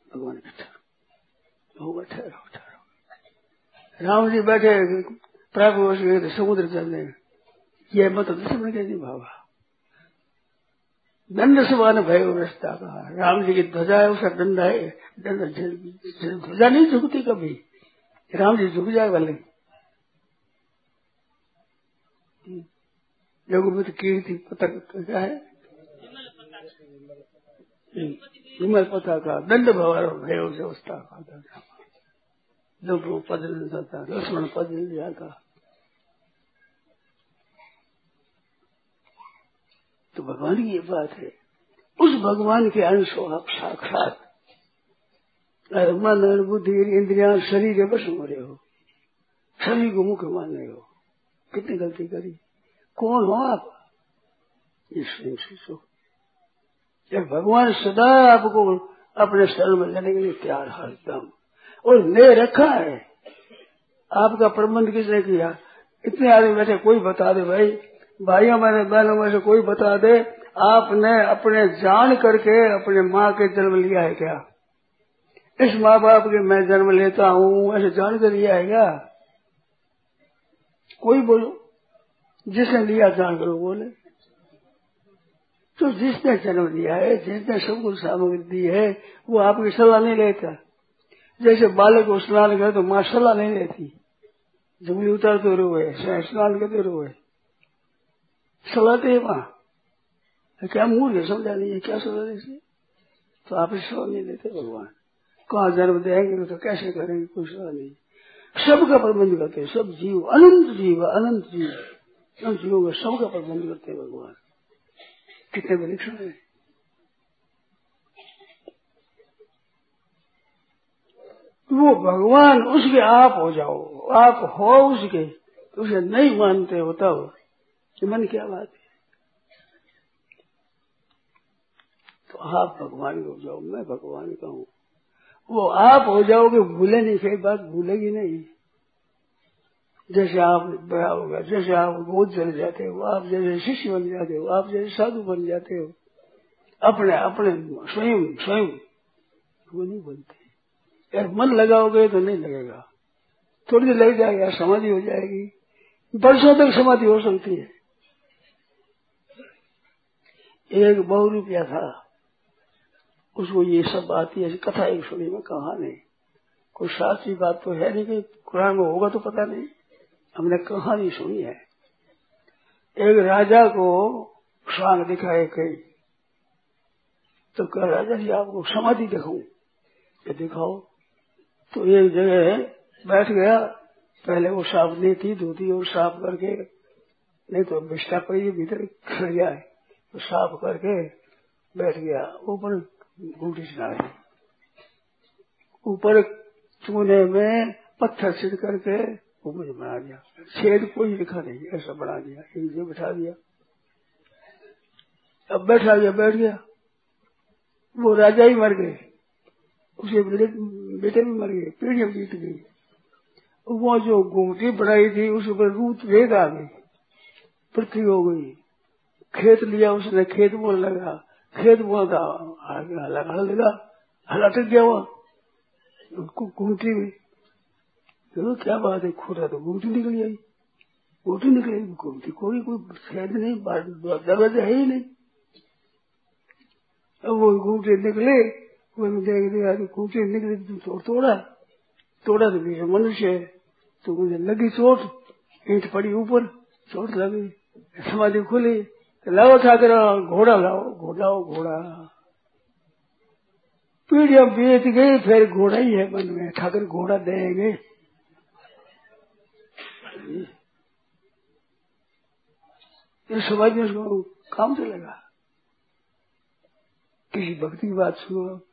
Speaker 1: भगवान बैठा होगा ठहरो ठहरो राम जी बैठे प्राप्त गए समुद्र चलने ये मत दुश्मन के नहीं भावा दंड समान भय व्यवस्था का राम जी की ध्वजा है उसका दंड है, दंड ध्वजा नहीं झुकती कभी। राम जी झुक जाए भले। योगमित कीर्ति पतक क्या है? विमल पता का दंड भवर भय व्यवस्था का जब वो पद लेता था लक्ष्मण पद लिया जाता तो भगवान की ये बात है, उस भगवान के अंश हो आप साक्षात। मन बुद्धि, इंद्रिया, शरीर के बस रहे हो। शरीर को मुख्य मान रहे हो। कितनी गलती करी? कौन हो आप? स्वयं सोचो जब भगवान सदा आपको अपने शरण में लेने के लिए तैयार हर एकदम। और ले रखा है। आपका प्रबंध किसने किया? इतने आदमी बैठे, कोई बता दे भाई। भाइयों में बहनों में से कोई बता दे। आपने अपने जान करके अपने माँ के जन्म लिया है क्या? इस माँ बाप के मैं जन्म लेता हूँ, ऐसे जान कर लिया है क्या? कोई बोलो, जिसने लिया जान करो, बोले। तो जिसने जन्म लिया है, जिसने सब कुछ सामग्री दी है, वो आपकी सलाह नहीं लेता। जैसे बालक को स्नान करे तो माँ सलाह नहीं लेती ज़मीन उतारते रोए स्नान करते रोए। सलाहते माँ। क्या मूर्ख समझा नहीं है, क्या सलाह देते तो आप सलाह नहीं देते भगवान। कहा जन्म देंगे तो कैसे करेंगे, कोई सलाह नहीं। सबका प्रबंध करते सब जीव, अनंत जीव अनंत जीव। सब जीवों का सबका प्रबंध करते हैं भगवान। कितने विलक्षण है? वो भगवान उसके आप हो जाओ। आप हो उसके तो उसे नहीं मानते हो तब। कि मन क्या बात है? तो आप भगवान हो जाओ, मैं भगवान का हूँ। वो आप हो जाओगे, भूले नहीं कई बात भूलेगी नहीं। जैसे आप बड़ा होगा जैसे आप गोद चले जाते हो, आप जैसे शिष्य बन जाते हो, आप जैसे साधु बन जाते हो, अपने अपने, स्वयं स्वयं। वो नहीं बनते। यार मन लगाओगे तो नहीं लगेगा। थोड़ी देर लग जाएगा समाधि हो जाएगी। वर्षों तक समाधि हो सकती है। एक बहु रुपया था। उसको ये सब बात ही कथा एक सुनी में कहा नहीं कोई शास्त्री बात तो है नहीं कि कुरान में होगा तो पता नहीं। हमने कहानी सुनी है। एक राजा को स्वांग दिखाए कई तो कह, राजा जी, आपको समाधि दिखाऊँ। ये दिखाओ। तो एक जगह बैठ गया, पहले वो साफ़ नहीं थी, धोती और साफ़ करके, नहीं तो बिस्टा पड़ी भीतर खड़ है। तो साफ़ करके बैठ गया, ऊपर घूटी चला ऊपर चूने में पत्थर छिड़ करके वो मुझे बना दिया। छेद कोई लिखा नहीं, ऐसा बना दिया, एक जो बैठा दिया। अब बैठा गया, बैठ गया। वो राजा ही मर गए। उसे बेटे भी मर गए पीढ़ियाँ बीत गई। वो जो गुमटी बनाई थी, उस पर रूत वेद आ गई पृथ्वी हो गई। खेत लिया, उसने खेत बोल लगा। खेत बोलता हला लगा हल गया वहाँ गुमटी में चलो, क्या बात है, खोटा तो गुमटी निकल आई। गुमटी निकली गुमटी कोई कोई छेद नहीं दरवाज़ा है ही नहीं। अब वो गुमटी निकले वो देख दिया गुमटी निकली तोड़ा तोड़ा तो बीच मनुष्य है तो मुझे लगी चोट ईट पड़ी ऊपर चोट लगी समाधि खुली लाओ ठाकर घोड़ा लाओ घोड़ा घोड़ा पीढ़ियाँ बीत गई फिर घोड़ा ही है मन में ठाकर घोड़ा देंगे ये समझ में उसको काम से लगा किसी भक्ति की बात सुनो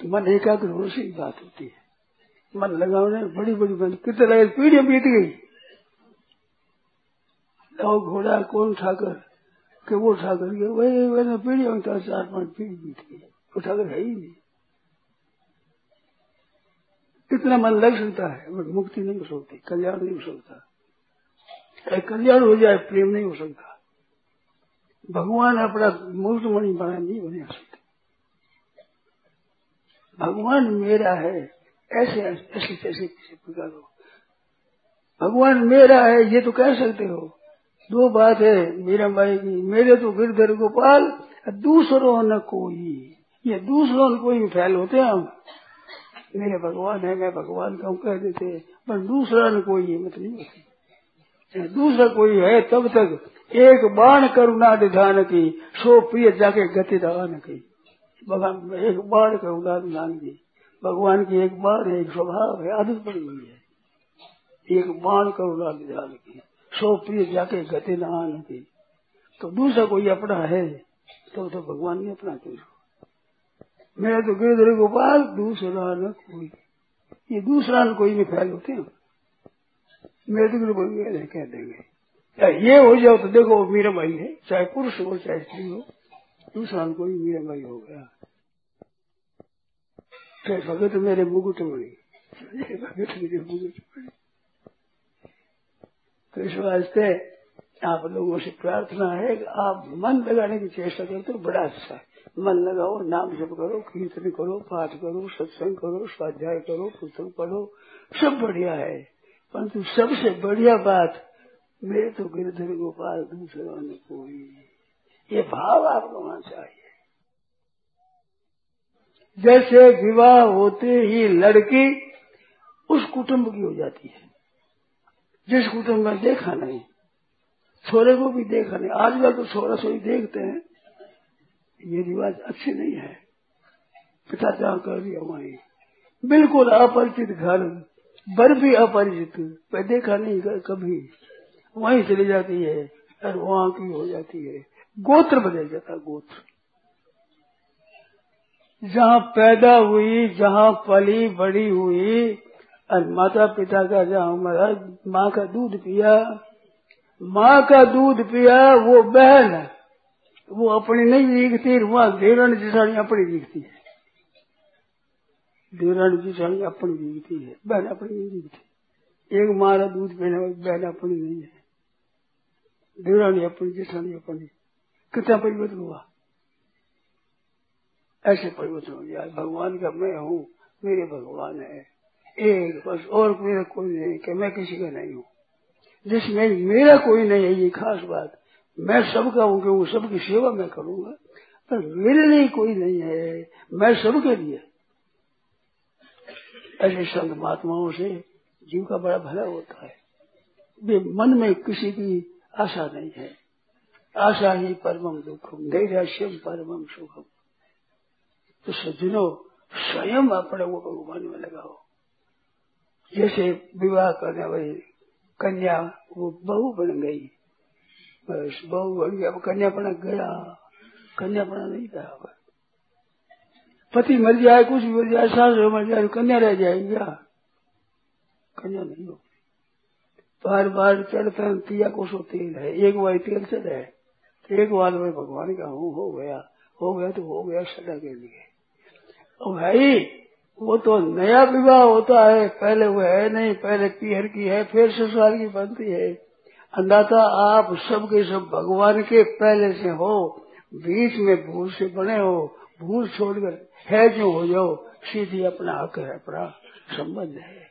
Speaker 1: तो मन एकाग्र होने से बात होती है। मन लगाने बड़ी बड़ी बन कितने लगे, पीढ़ियाँ बीत गई। लाओ घोड़ा, कौन ठाकर के वो ठाकर के वही मैंने पीढ़ियों में चार, पाँच पीढ़ी बीत गई। वो ठाकर है ही नहीं। इतना मन लग सकता है, बट मुक्ति नहीं हो सकती, कल्याण नहीं हो सकता। कल्याण हो जाए, प्रेम नहीं हो सकता। भगवान अपना मूर्त मणि बना नहीं बना भगवान मेरा है। ऐसे ऐसे कैसे किसी प्रकार हो। भगवान मेरा है, ये तो कह सकते हो। दो बात है, मीरा बाई की मेरे तो गिरधर गोपाल दूसरों न कोई। ये दूसरों न कोई फैल होते हैं हम। मेरे भगवान है, मैं भगवान का कह देते पर दूसरा न कोई नहीं होती। दूसरा कोई है, तब तक एक बाण करुणा निधान की, सो प्रिय जाके गति दान की। भगवान एक बाण करुणा निधान की भगवान की एक बार है, एक स्वभाव है, आदत पड़ी हुई है। एक बाण करुणा निधान की सौ प्रिय जाके गति नान की तो दूसरा कोई अपना है तो तो भगवान ने अपना क्यों मेरा तो गिरधर गोपाल, दूसरा न कोई। ये दूसरा न कोई नहीं फैल होते मेरे तो कोई कह देंगे। ये हो जाओ तो देखो मीरा भाई है, चाहे पुरुष हो, चाहे स्त्री हो। दूसरा न कोई मीरा भाई हो गया। चाहे भगत मेरे मुकुट मणि भगत मेरे मुकुट मणि तो इस वास्ते आप लोगों से प्रार्थना है कि आप मन लगाने की चेष्टा करते तो बड़ा अच्छा है। मन लगाओ, नाम जप करो, कीर्तन करो, पाठ करो, सत्संग करो, स्वाध्याय करो, पुस्तक पढ़ो, सब बढ़िया है। परंतु सबसे बढ़िया बात, मेरे तो गिरधर गोपाल दूसरों ने कोई ये भाव आपको होना चाहिए। जैसे विवाह होते ही लड़की उस कुटुंब की हो जाती है, जिस कुटुंब में देखा नहीं छोरे को भी देखा नहीं। आजकल तो छोरा छोरी देखते हैं, ये रिवाज अच्छे नहीं है। पिता जहाँ कर दिया वहीं बिल्कुल अपरिचित घर, बर भी अपरिचित देखा नहीं कभी। वहीं चली जाती है और वहाँ की हो जाती है। गोत्र बदल जाता गोत्र। जहाँ पैदा हुई, जहाँ पली बड़ी हुई, और माता पिता का जहाँ हमारा माँ का दूध पिया। माँ का दूध पिया, वो बहन है। वो अपनी नहीं दिखती वहाँ देवरण जिसानी अपनी दिखती है। देवरण जिसानी अपनी दिखती है। बहन अपनी नहीं दिखती एक मारा दूध पीने वाली बहन अपनी नहीं है। देवरानी अपनी, जिसानी अपनी। कितना परिवर्तन हुआ? ऐसे परिवर्तन हो गया। भगवान का मैं हूँ, मेरे भगवान है। एक बस और मेरा कोई नहीं, कि मैं किसी का नहीं हूँ। जिसमें मेरा कोई नहीं है, ये खास बात। मैं सबका हूँ कि वो सबकी सेवा मैं करूँगा। पर मेरे लिए कोई नहीं है। मैं सबके लिए। ऐसे संत महात्माओं से जीव का बड़ा भला होता है। वे मन में किसी की आशा नहीं है। आशा ही परमम दुखम नैराश्यम परमम सुखम तो सज्जनों, स्वयं अपने वो भगवान में लगाओ। जैसे विवाह करने वाली कन्या, वो बहु बन गई। बस बहु बन गया कन्यापना गया। कन्यापना नहीं गया पति मर जाए, कुछ भी मर जाए, सास मर जाए, कन्या रह जाएगी। कन्या नहीं हो बार बार चढ़ता, तिया कोसो तेल है। एक बार तेल चढ़ है। तो एक बार में भगवान का हूँ, हो गया हो गया तो हो गया सदा के लिए। और भाई वो तो नया विवाह होता है, पहले वो है नहीं, पहले पीहर की है, फिर ससुराल की बनती है। अंदाता आप सब के सब भगवान के पहले से हो, बीच में भूल से बने हो, भूल छोड़कर है जो हो जाओ, सीधी अपना हक है, अपना संबंध है।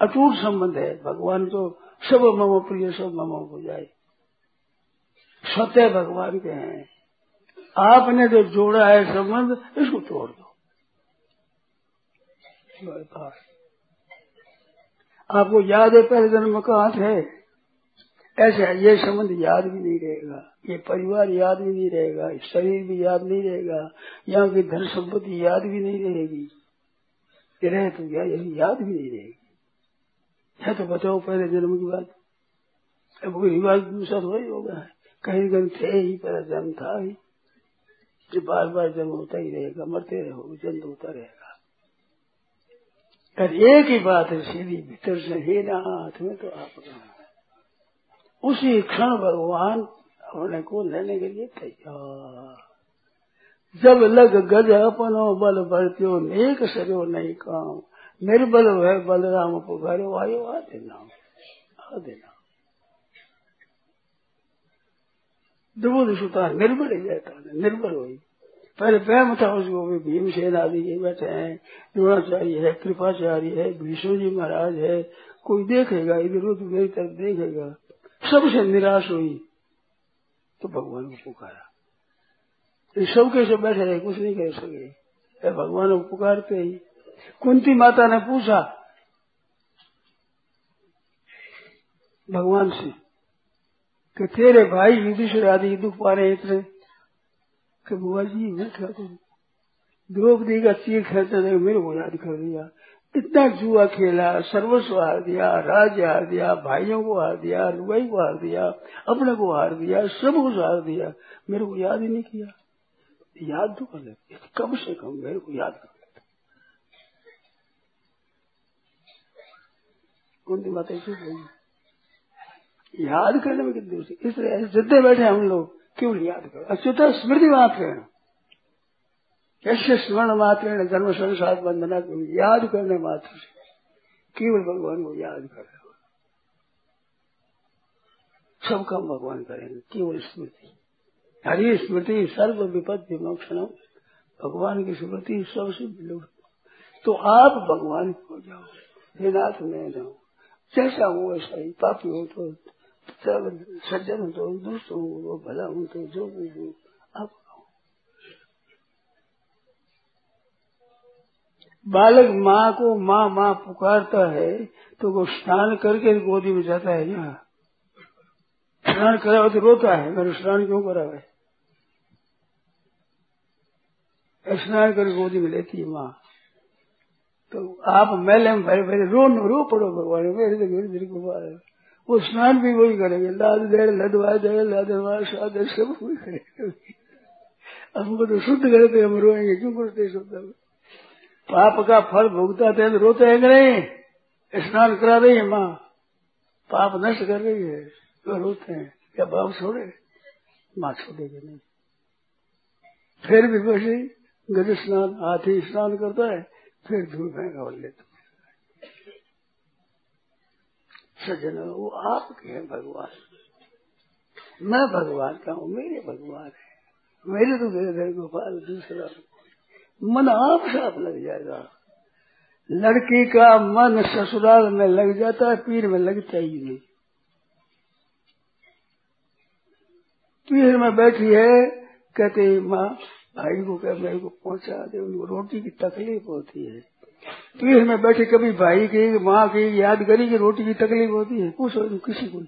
Speaker 1: अटूट संबंध है, भगवान तो सब ममो प्रिय सब ममो हो जाए सत्य भगवान के हैं। आपने जो जोड़ा है संबंध, इसको तोड़ दो। आपको याद है पहले जन्म कहा थे ऐसे, ये संबंध याद भी नहीं रहेगा। ये परिवार याद भी नहीं रहेगा। शरीर भी याद नहीं रहेगा। यहाँ की धन संपत्ति याद भी नहीं रहेगी। ये रहे तो क्या, यही याद भी नहीं रहेगी। है तो बताओ पहले जन्म की बात। अब रिवाज दूसरा थोड़ी होगा। कहीं कहीं थे ही पहला जन्म था ही, जो बार बार जन्म होता ही रहेगा, मरते रहो, जन्म होता रहेगा। और एक ही बात है सीधी भीतर से हे नाथ में तो आप उसी क्षण भगवान अपने को लेने के लिए तैयार। जब लग गज अपनो बल बढ़त्यो नेक सरो नहीं काम। निर्बल है बलराम पुकारे आयो आ देना। आ देना। दुबुद सुता निर्बल ही रहता है निर्बल हुई पहले प्रेम था उसको भी भीमसेन आदि के बैठे हैं, द्रोणाचार्य है, कृपाचार्य है भीष्म जी महाराज है, कोई देखेगा, इधर उधर मेरी तरफ़ देखेगा, सबसे निराश हुई। तो भगवान को पुकारा। सब कैसे बैठे रहे, कुछ नहीं कह सके। भगवान को पुकारते ही। कुंती माता ने पूछा, भगवान से कि तेरे भाई युधिष्ठिर आदि दुख पा रहे इतने कि बुआ जी, मैं क्या करूँ? द्रौपदी का चीर खेलते थे मेरे को याद कर दिया। इतना जुआ खेला, सर्वस्व हार दिया, राज हार दिया, भाइयों को हार दिया रुई को हार दिया, अपने को हार दिया, सब कुछ हार दिया। मेरे को याद ही नहीं किया। याद तो कर लेते कम से कम मेरे को याद कर लेते माता ऐसी बोली? याद करने में कितनी दूसरी इसलिए जितने बैठे हम लोग, क्यों याद करो? अच्युता स्मृति मात्र यश्य स्मरण मात्र जन्म संसार बंधना याद करने मात्र से। केवल भगवान को याद कर। रहे हो सब काम भगवान करेंगे, केवल स्मृति। हरी स्मृति, सर्व विपद विमोक्षण भगवान की स्मृति सबसे विलुप्त। तो आप भगवान हो जाओ। हे नाथ, में जाओ जैसा हो, वैसा ही। पापी हो तो सज्जन हो तो दुष्ट हो भला हो तो जो भी हो, आप बालक माँ को माँ माँ पुकारता है तो वो स्नान करके गोदी में जाता है ना स्नान करा तो रोता है मेरे स्नान क्यों करा है स्नान कर गोदी में लेती है माँ। तो आप मेले में भरे भरे, रो नो, रो पड़ो भगवान, मेरे तो मेरे को वो स्नान भी वही करेंगे। लाल दे लदवा दे लदवा स्वाद सब वही करेंगे। हमको तो शुद्ध करते हम रोएँगे, क्यों करते शुद्ध पाप का फल भोगता थे तो रोते हैं नहीं? स्नान करा रही है माँ। पाप नष्ट कर रही है तो रोते हैं। क्या बाप छोड़े? माँ छोड़ेगी नहीं। फिर भी वैसे गज स्नान हाथी स्नान करता है, फिर धूल बोल लेता सज्जन वो आपके हैं भगवान। मैं भगवान का हूँ, मेरे भगवान है। मेरे तो घर गोपाल दूसरा। मन आप साफ़ लग जाएगा। लड़की का मन ससुराल में लग जाता है पीर में लगता ही नहीं। पीर में बैठी है, कहते माँ, भाई को कह, मेरे को पहुँचा दे, उनको रोटी की तकलीफ़ होती है। पीर में बैठे कभी भाई की, माँ की याद करी कि रोटी की तकलीफ़ होती है, पूछो किसी को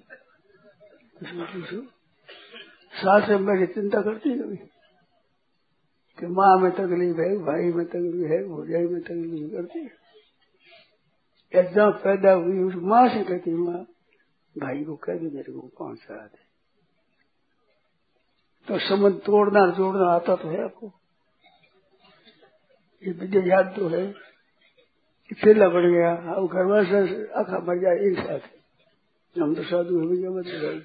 Speaker 1: किसी को पूछो सास में बैठे चिंता करती है कभी कि माँ में तकलीफ़ है, भाई में तकलीफ़ है, भोजाई में तकलीफ़ करती है। एकदम पैदा हुई उस माँ से कहती माँ, भाई को कह दे, मेरे को पहुँचा दे तो संबंध तोड़ना जोड़ना आता तो है आपको। ये विद्या याद तो है। खेला बढ़ गया। अब घर में से आखा मर जाए एक साथ। हम तो साधु है, भैया बदल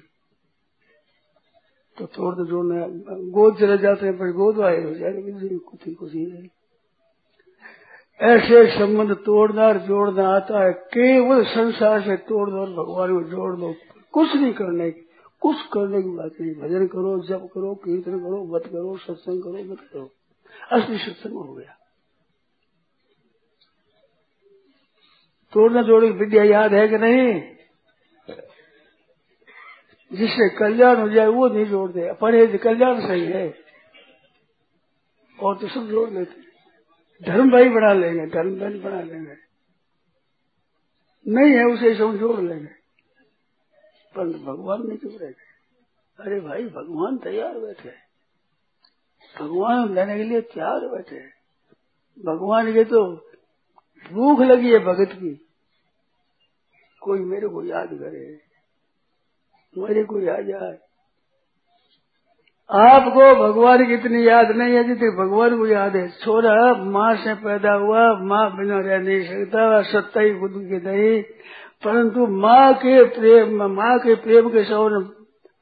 Speaker 1: तो तोड़ तो जोड़ना। गोद चले जाते हैं, पर गोद आए हो जाएगा कुछ ही कुछ है ऐसे संबंध तोड़ना और जोड़ना आता है। केवल संसार से तोड़ दो और भगवान को जोड़ दो। कुछ नहीं करने की, कुछ करने की बात नहीं। भजन करो, जप करो, कीर्तन करो मत करो, सत्संग करो मत करो। असली सत्संग हो गया। तोड़ना जोड़ने की विद्या याद है कि नहीं? जिससे कल्याण हो जाए, वो नहीं जोड़ते परहेज कल्याण सही है, और तो सब जोड़ लेते धर्म भाई बना लेंगे, धर्म बहन बना लेंगे। नहीं है उसे सब जोड़ लेंगे। पर भगवान नहीं चुप रहे अरे भाई, भगवान तैयार बैठे भगवान लेने के लिए तैयार बैठे भगवान के तो भूख लगी है भगत की। कोई मेरे को याद करे मेरे को याद जाए। आपको भगवान की इतनी याद नहीं है जितनी भगवान को याद है। छोरा माँ से पैदा हुआ माँ बिना रह नहीं सकता, सत्ता ही खुद की नहीं। परंतु माँ के प्रेम, माँ के प्रेम के सौर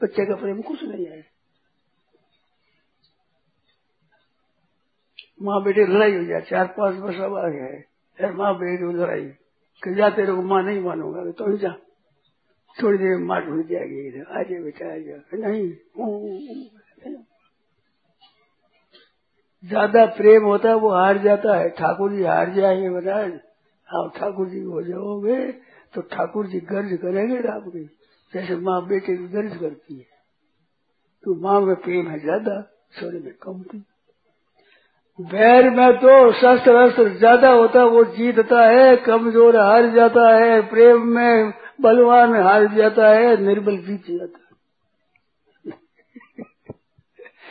Speaker 1: बच्चे का प्रेम कुछ नहीं है। माँ बेटे लड़ाई हो जाए, चार पाँच वर्ष अब आ गया है। माँ बेटी लड़ाई कि जा तेरे को माँ नहीं मानूँगा तो जा। थोड़ी देर माँ ढूंढ जाएगी इधर। आ जाए बेटा, आ जाए नहीं ज़्यादा प्रेम होता है, वो हार जाता है। ठाकुर जी हार जाएँगे महाराज। आप ठाकुर जी हो जाओगे तो ठाकुर जी गर्ज करेंगे आपकी जैसे माँ बेटे की गर्ज करती है। तो माँ में प्रेम है ज़्यादा, सोने में कम थी। बैर में तो शस्त्र अस्त्र ज़्यादा होता वो जीतता है, कमज़ोर हार जाता है, प्रेम में बलवान हार जाता है, निर्बल जीत जाता है।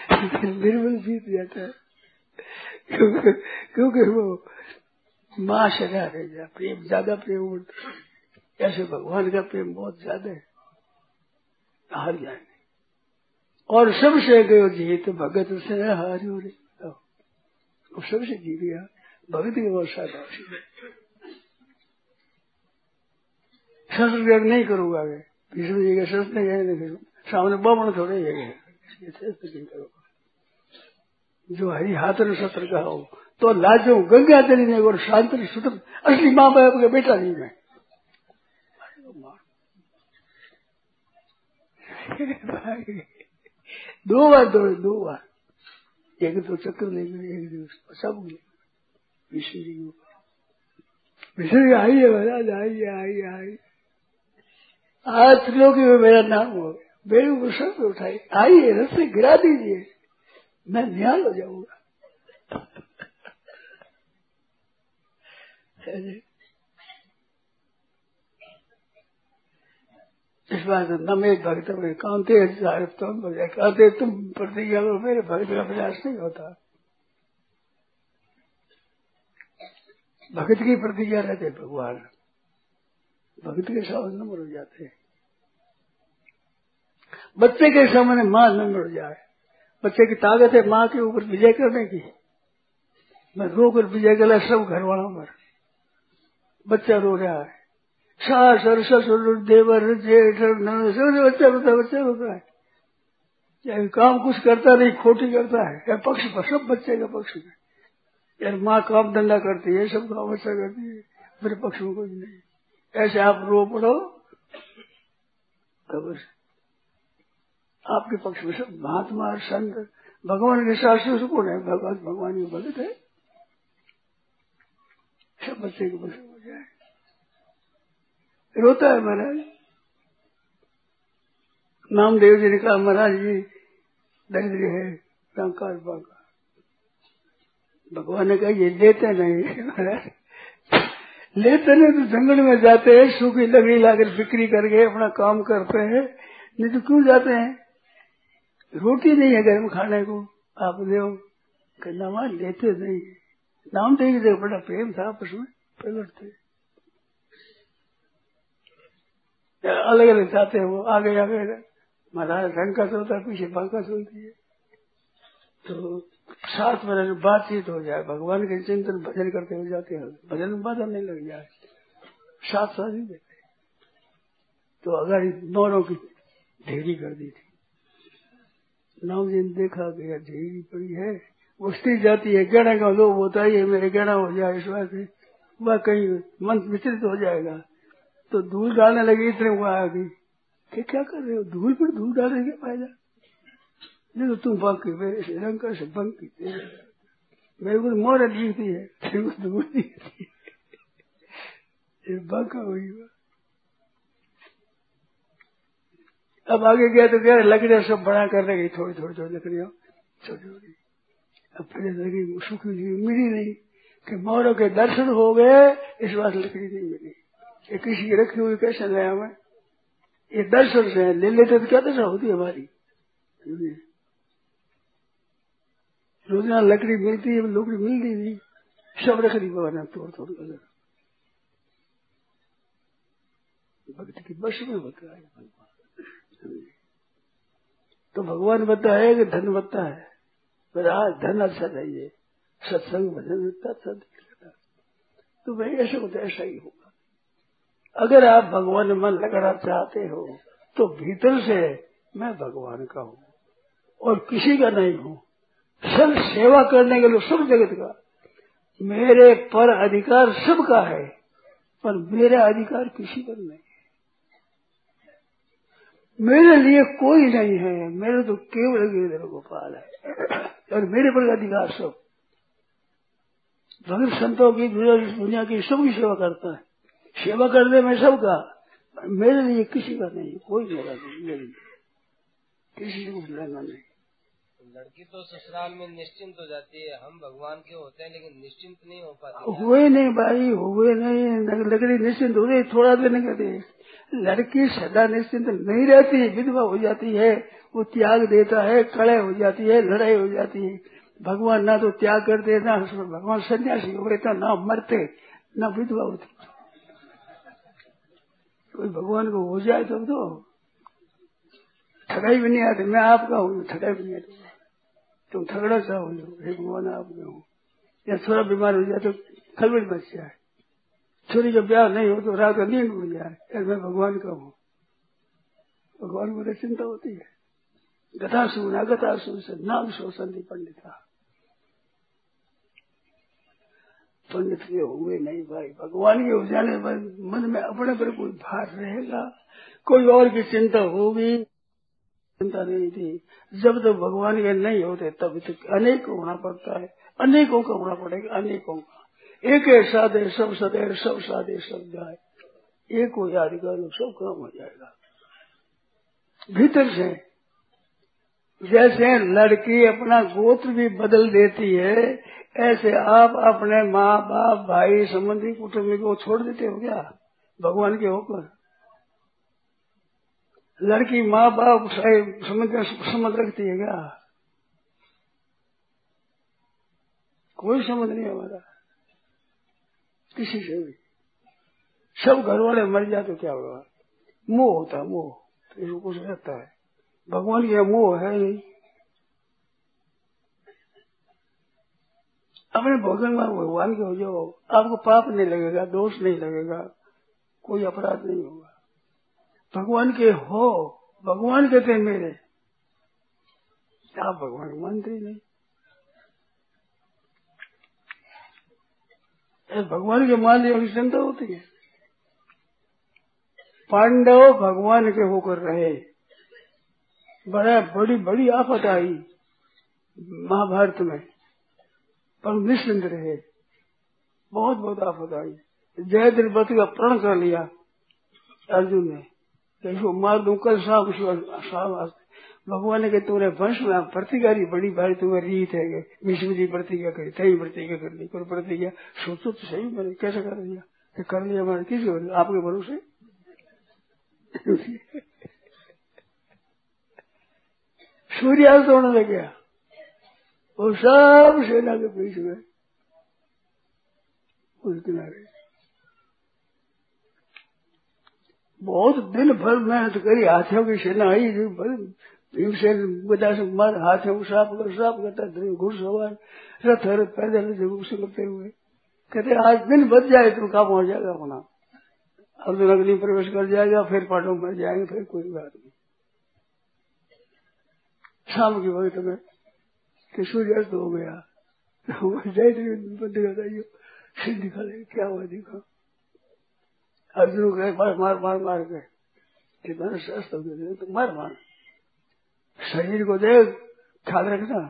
Speaker 1: निर्बल जीत जाता है। क्योंकि वो माँ सजा रह जा, प्रेम, ज़्यादा प्रेम होता ऐसे भगवान का प्रेम बहुत ज़्यादा है। हार जाएँगे। और सबसे गयो जीत भगत से हारियो रे। सबसे जी गया भगत की बहुत साधा शस्त्र नहीं करूँगा मैं भीष्म जी के शस्त्र नहीं करूँ सामने बामण थोड़े है जो हरी हाथ ने शस्त्र का हो तो लाजो गंगा तेरी ने और शांति सुतर असली माँ बाप का बेटा नहीं मैं। दो बार दौड़े दो बार। एक दो चक्कर ले गए एक दिवस सब जी विष्णु जी, आइए महाराज, आइए आइए आइए। आज त्रिलोकी में मेरा नाम हो गया। मेरे को सब उठाई आइए, रस्ते गिरा दीजिए। मैं न्याल हो जाऊँगा। इस बात न मेरे भक्त में कांते तुम कहते तुम प्रतिज्ञा करो मेरे भक्त का प्रयास नहीं होता। भक्त की प्रतिज्ञा रहते भगवान। भक्त के साथ नंबर हो जाते। बच्चे के सामने माँ नंबर हो जाए। बच्चे की ताकत है माँ के ऊपर विजय करने की। मैं रो कर विजय कर सब घर वालों पर। बच्चा रो रहा है। सास और ससुर देवर जेठ बच्चा रोता बच्चा होता है। चाहे काम कुछ करता नहीं, खोटी करता है। या पक्ष पर सब बच्चे का पक्ष में यार माँ काम धंधा करती है, सब काम अच्छा करती है। मेरे पक्ष में कुछ नहीं। ऐसे आप रो पड़ो, तब आपके पक्ष में सब महात्मा संत, भगवान के शास्त्र कौन है? भगवान भगवान की भगत है। सब बच्चे के पक्ष हो जाए। रोता है महाराज। नामदेव जी ने कहा, महाराज जी दरिद्र है कंकार बाका भगवान ने कहा, ये लेते नहीं महाराज। लेते नहीं तो जंगल में जाते हैं, सूखी लकड़ी लाकर बिक्री करके अपना काम करते हैं। नहीं तो क्यों जाते हैं? रोटी नहीं है घर में खाने को। आप दो कहना लेते नहीं नाम देख दे बड़ा प्रेम था, आपस में प्रकट थे। अलग अलग जाते हैं वो, आगे आगे महाराज, रंग का चलता है, पीछे बांका चलती है। तो सात महीने बातचीत हो जाए, भगवान के चिंतन, भजन करते हो जाते हैं। भजन में बाधा नहीं लग जाए। सात साल ही देते तो अगर दोनों की ढेरी कर दी थी। नौ दिन देखा गया ढेरी पड़ी है। उठती जाती है गहरा का लोग होता ही है, मेरे गहरा हो जाए, इस बात वह कहीं मन विचलित हो जाएगा। तो धूल डालने लगे इतने वो आ गई कि क्या कर रहे हो? धूल पर धूल डालने के फ़ायदा नहीं तो तुम बंक, मेरे श्रीलंका से बंक मेरे को मोर दिखती है तेरे धूल दिखती बंक हुई अब आगे गया तो क्या लकड़ियाँ सब बड़ा करने गई। थोड़ी थोड़ी थोड़ी लकड़ियाँ छोटी छोटी अब फिर लगी सुखी मिली नहीं। कि मोरों के दर्शन हो गए, इस बात लकड़ी नहीं मिली। ये किसी की रखी हुई कैसे गया हमें ये दर्शन से ले लेते तो क्या दशा होती हमारी? रोजना लकड़ी मिलती है, लकड़ी मिलती नहीं। सब रख दी बाबा ने तोड़ तोड़ कर। भक्ति की बस में होता है तो भगवान बताए कि धन बता है। पर आज धन अच्छा चाहिए सत्संग भजन तो भाई ऐसे होता ऐसा ही होगा। अगर आप भगवान मन लगाना चाहते हो तो भीतर से मैं भगवान का हूँ और किसी का नहीं हूँ। सब सेवा करने के लिए, सब जगत का। मेरे पर अधिकार सबका है, पर मेरा अधिकार किसी पर नहीं है। मेरे लिए कोई नहीं है, मेरे तो केवल गिरधर गोपाल है। और मेरे पर अधिकार सब। भगत संतों की, दुनिया की सबकी सेवा करता है। सेवा करने मैं सबका। मेरे लिए किसी का नहीं कोई मेरा नहीं मेरे लिए। किसी को लेना नहीं।
Speaker 2: लड़की तो ससुराल में निश्चिंत हो जाती है हम भगवान के होते हैं लेकिन निश्चिंत नहीं हो पाते।
Speaker 1: हुए नहीं भाई हुए नहीं लकड़ी निश्चिंत हो गई थोड़ा दिन कहते लड़की सदा निश्चिंत नहीं रहती है विधवा हो जाती है वो त्याग देता है कड़े हो जाती है लड़ाई हो जाती है। भगवान ना तो त्याग करते ना भगवान सन्यासी हो तो ना मरते ना विधवा होती। कोई भगवान को हो जाए तब तो। ठगाई भी नहीं आती, मैं आपका हूँ ठगाई भी नहीं आती। तुम ठगड़ा सा चाहो हे भगवान आप में हूँ। या थोड़ा बीमार हो जाए तो खलबल बच जाए। छोरी का ब्याह नहीं हो तो रात का नींद उड़ जाए यार मैं भगवान का हूँ। भगवान को तो चिंता होती है। गथा सुना, गता सुन नाम संधि पंडिता पंडित के हुए नहीं भाई। भगवान के हो जाने पर मन में अपने पर कोई भार रहेगा, कोई और की चिंता होगी। चिंता नहीं थी। जब तक भगवान के नहीं होते, तब तक अनेक होना पड़ता है। अनेकों का होना पड़ेगा, अनेकों का। एक साधे, सब सदैव सब साधे, सब जाए। एक को याद सब काम हो जाएगा। भीतर से जैसे लड़की अपना गोत्र भी बदल देती है, ऐसे आप अपने माँ बाप भाई, संबंधी, कुटुंब को छोड़ देते हो क्या? भगवान के होकर। लड़की माँ बाप समझ समझ रखती है क्या? कोई समझ नहीं हमारा। किसी से भी। सब घर वाले मर जाए तो क्या होगा? मोह होता है, मोह। तो इसको कुछ रहता है। भगवान के मोह है। नहीं अपने भोजन में भगवान के हो जाओ। आपको पाप नहीं लगेगा, दोष नहीं लगेगा, कोई अपराध नहीं होगा। भगवान के हो, भगवान कहते हैं मेरे। आप भगवान मानते ही नहीं। भगवान के मान लिया चिंता होती है। पांडव भगवान के होकर रहे। बड़ा, बड़ी बड़ी आफत आई महाभारत में। पर निश्चिंत रहे। बहुत बहुत आफत आई। जय द्रपति का प्रण कर लिया अर्जुन ने। कि इसको मार दू, कल साहब भगवान ने तुम्हारे वंश में प्रतिकारी बड़ी भारी तुम्हें रीत है विष्णु जी प्रतिज्ञा करी तई प्रतिज्ञा कर ली प्रतिज्ञा सोचो तो सही, मैंने कैसे कर लिया कर लिया मैंने, किसी आपके भरोसे? सूर्यास्त होने लग गया। वो सब सेना के बीच में उस किनारे। बहुत दिन भर मेहनत करी, हाथियों की सेना आई भीमसेन से मार हाथ में साफ़ कर, साफ़ करता घुड़सवार रथ रथ पैदल उसे करते हुए। कहते, आज दिन बच जाए तो कहा पहुँच जाएगा अपना? अर्जुन अग्नि प्रवेश कर जाएगा, फिर पाटों में जाएँगे, फिर कोई बात नहीं। शाम की वक्त में कि सूर्यास्त हो गया। जय बताइयो सिद्ध दिखा क्या हुआ दिखा? अर्जुन बार मार मार मार के कि मैंने स्वस्थ हो गया तो मार मार। शरीर को देख, ख्याल रखना।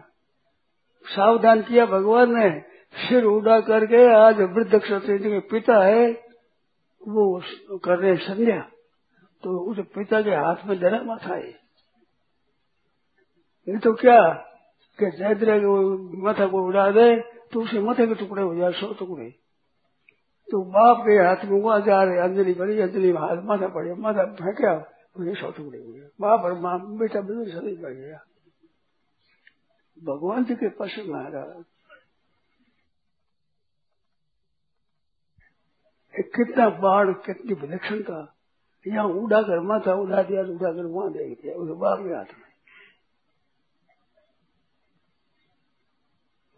Speaker 1: सावधान किया भगवान ने, सिर उड़ा करके आज वृद्ध क्षत्रिय के पिता है, वो कर रहे संध्या। तो उस पिता के हाथ में जरा माथा है। नहीं तो क्या? कि जयद्र माथा को उड़ा दे तो उसे माथे के टुकड़े हो जाए, सौ टुकड़े। तो बाप के हाथ में वहाँ जा रहे, अंजलि बड़ी अंजलि हाथ माथा पड़े, माथा फेंका मुझे सौ टुकड़े हो गया बाप और माँ, बेटा बिल्कुल सभी बढ़ गया। भगवान जी के पशु महाराज। कितना बाढ़, कितनी विलक्षणता। यहाँ उड़ा कर माथा उड़ा दिया तो उड़ा कर वहाँ देख दिया उस बाप के हाथ में।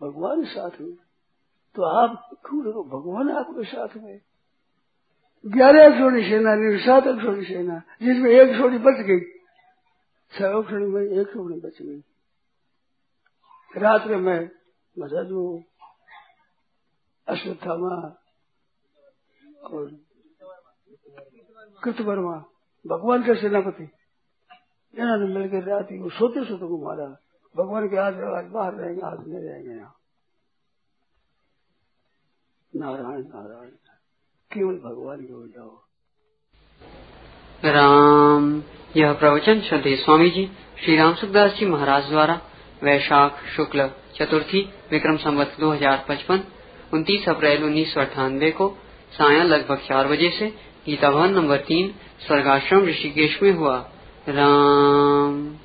Speaker 1: भगवान साथ में तो आप भगवान आपके साथ में। ग्यारह छोड़ी सेना नहीं सात अक्षोड़ी सेना, जिसमें एक छोड़ी बच गई। छह अक्षोड़ी में एक छोड़ी बच गई। रात में मजाजू अश्वत्थामा और कृतवर्मा, भगवान के सेनापति। इन्होंने मिलकर रात ही वो सोते सोते को मारा। भगवान के आज बाहर रहेंगे, आज नहीं रहेंगे यहाँ। नारायण नारायण केवल भगवान की जाओ?
Speaker 3: राम। यह प्रवचन श्रद्धे स्वामी जी श्री राम सुखदास जी महाराज द्वारा वैशाख शुक्ल चतुर्थी विक्रम संवत दो हज़ार पचपन, उनतीस अप्रैल उन्नीस सौ अठानवे को साया लगभग चार बजे से गीता भवन नंबर तीन, स्वर्गाश्रम ऋषिकेश में हुआ। राम।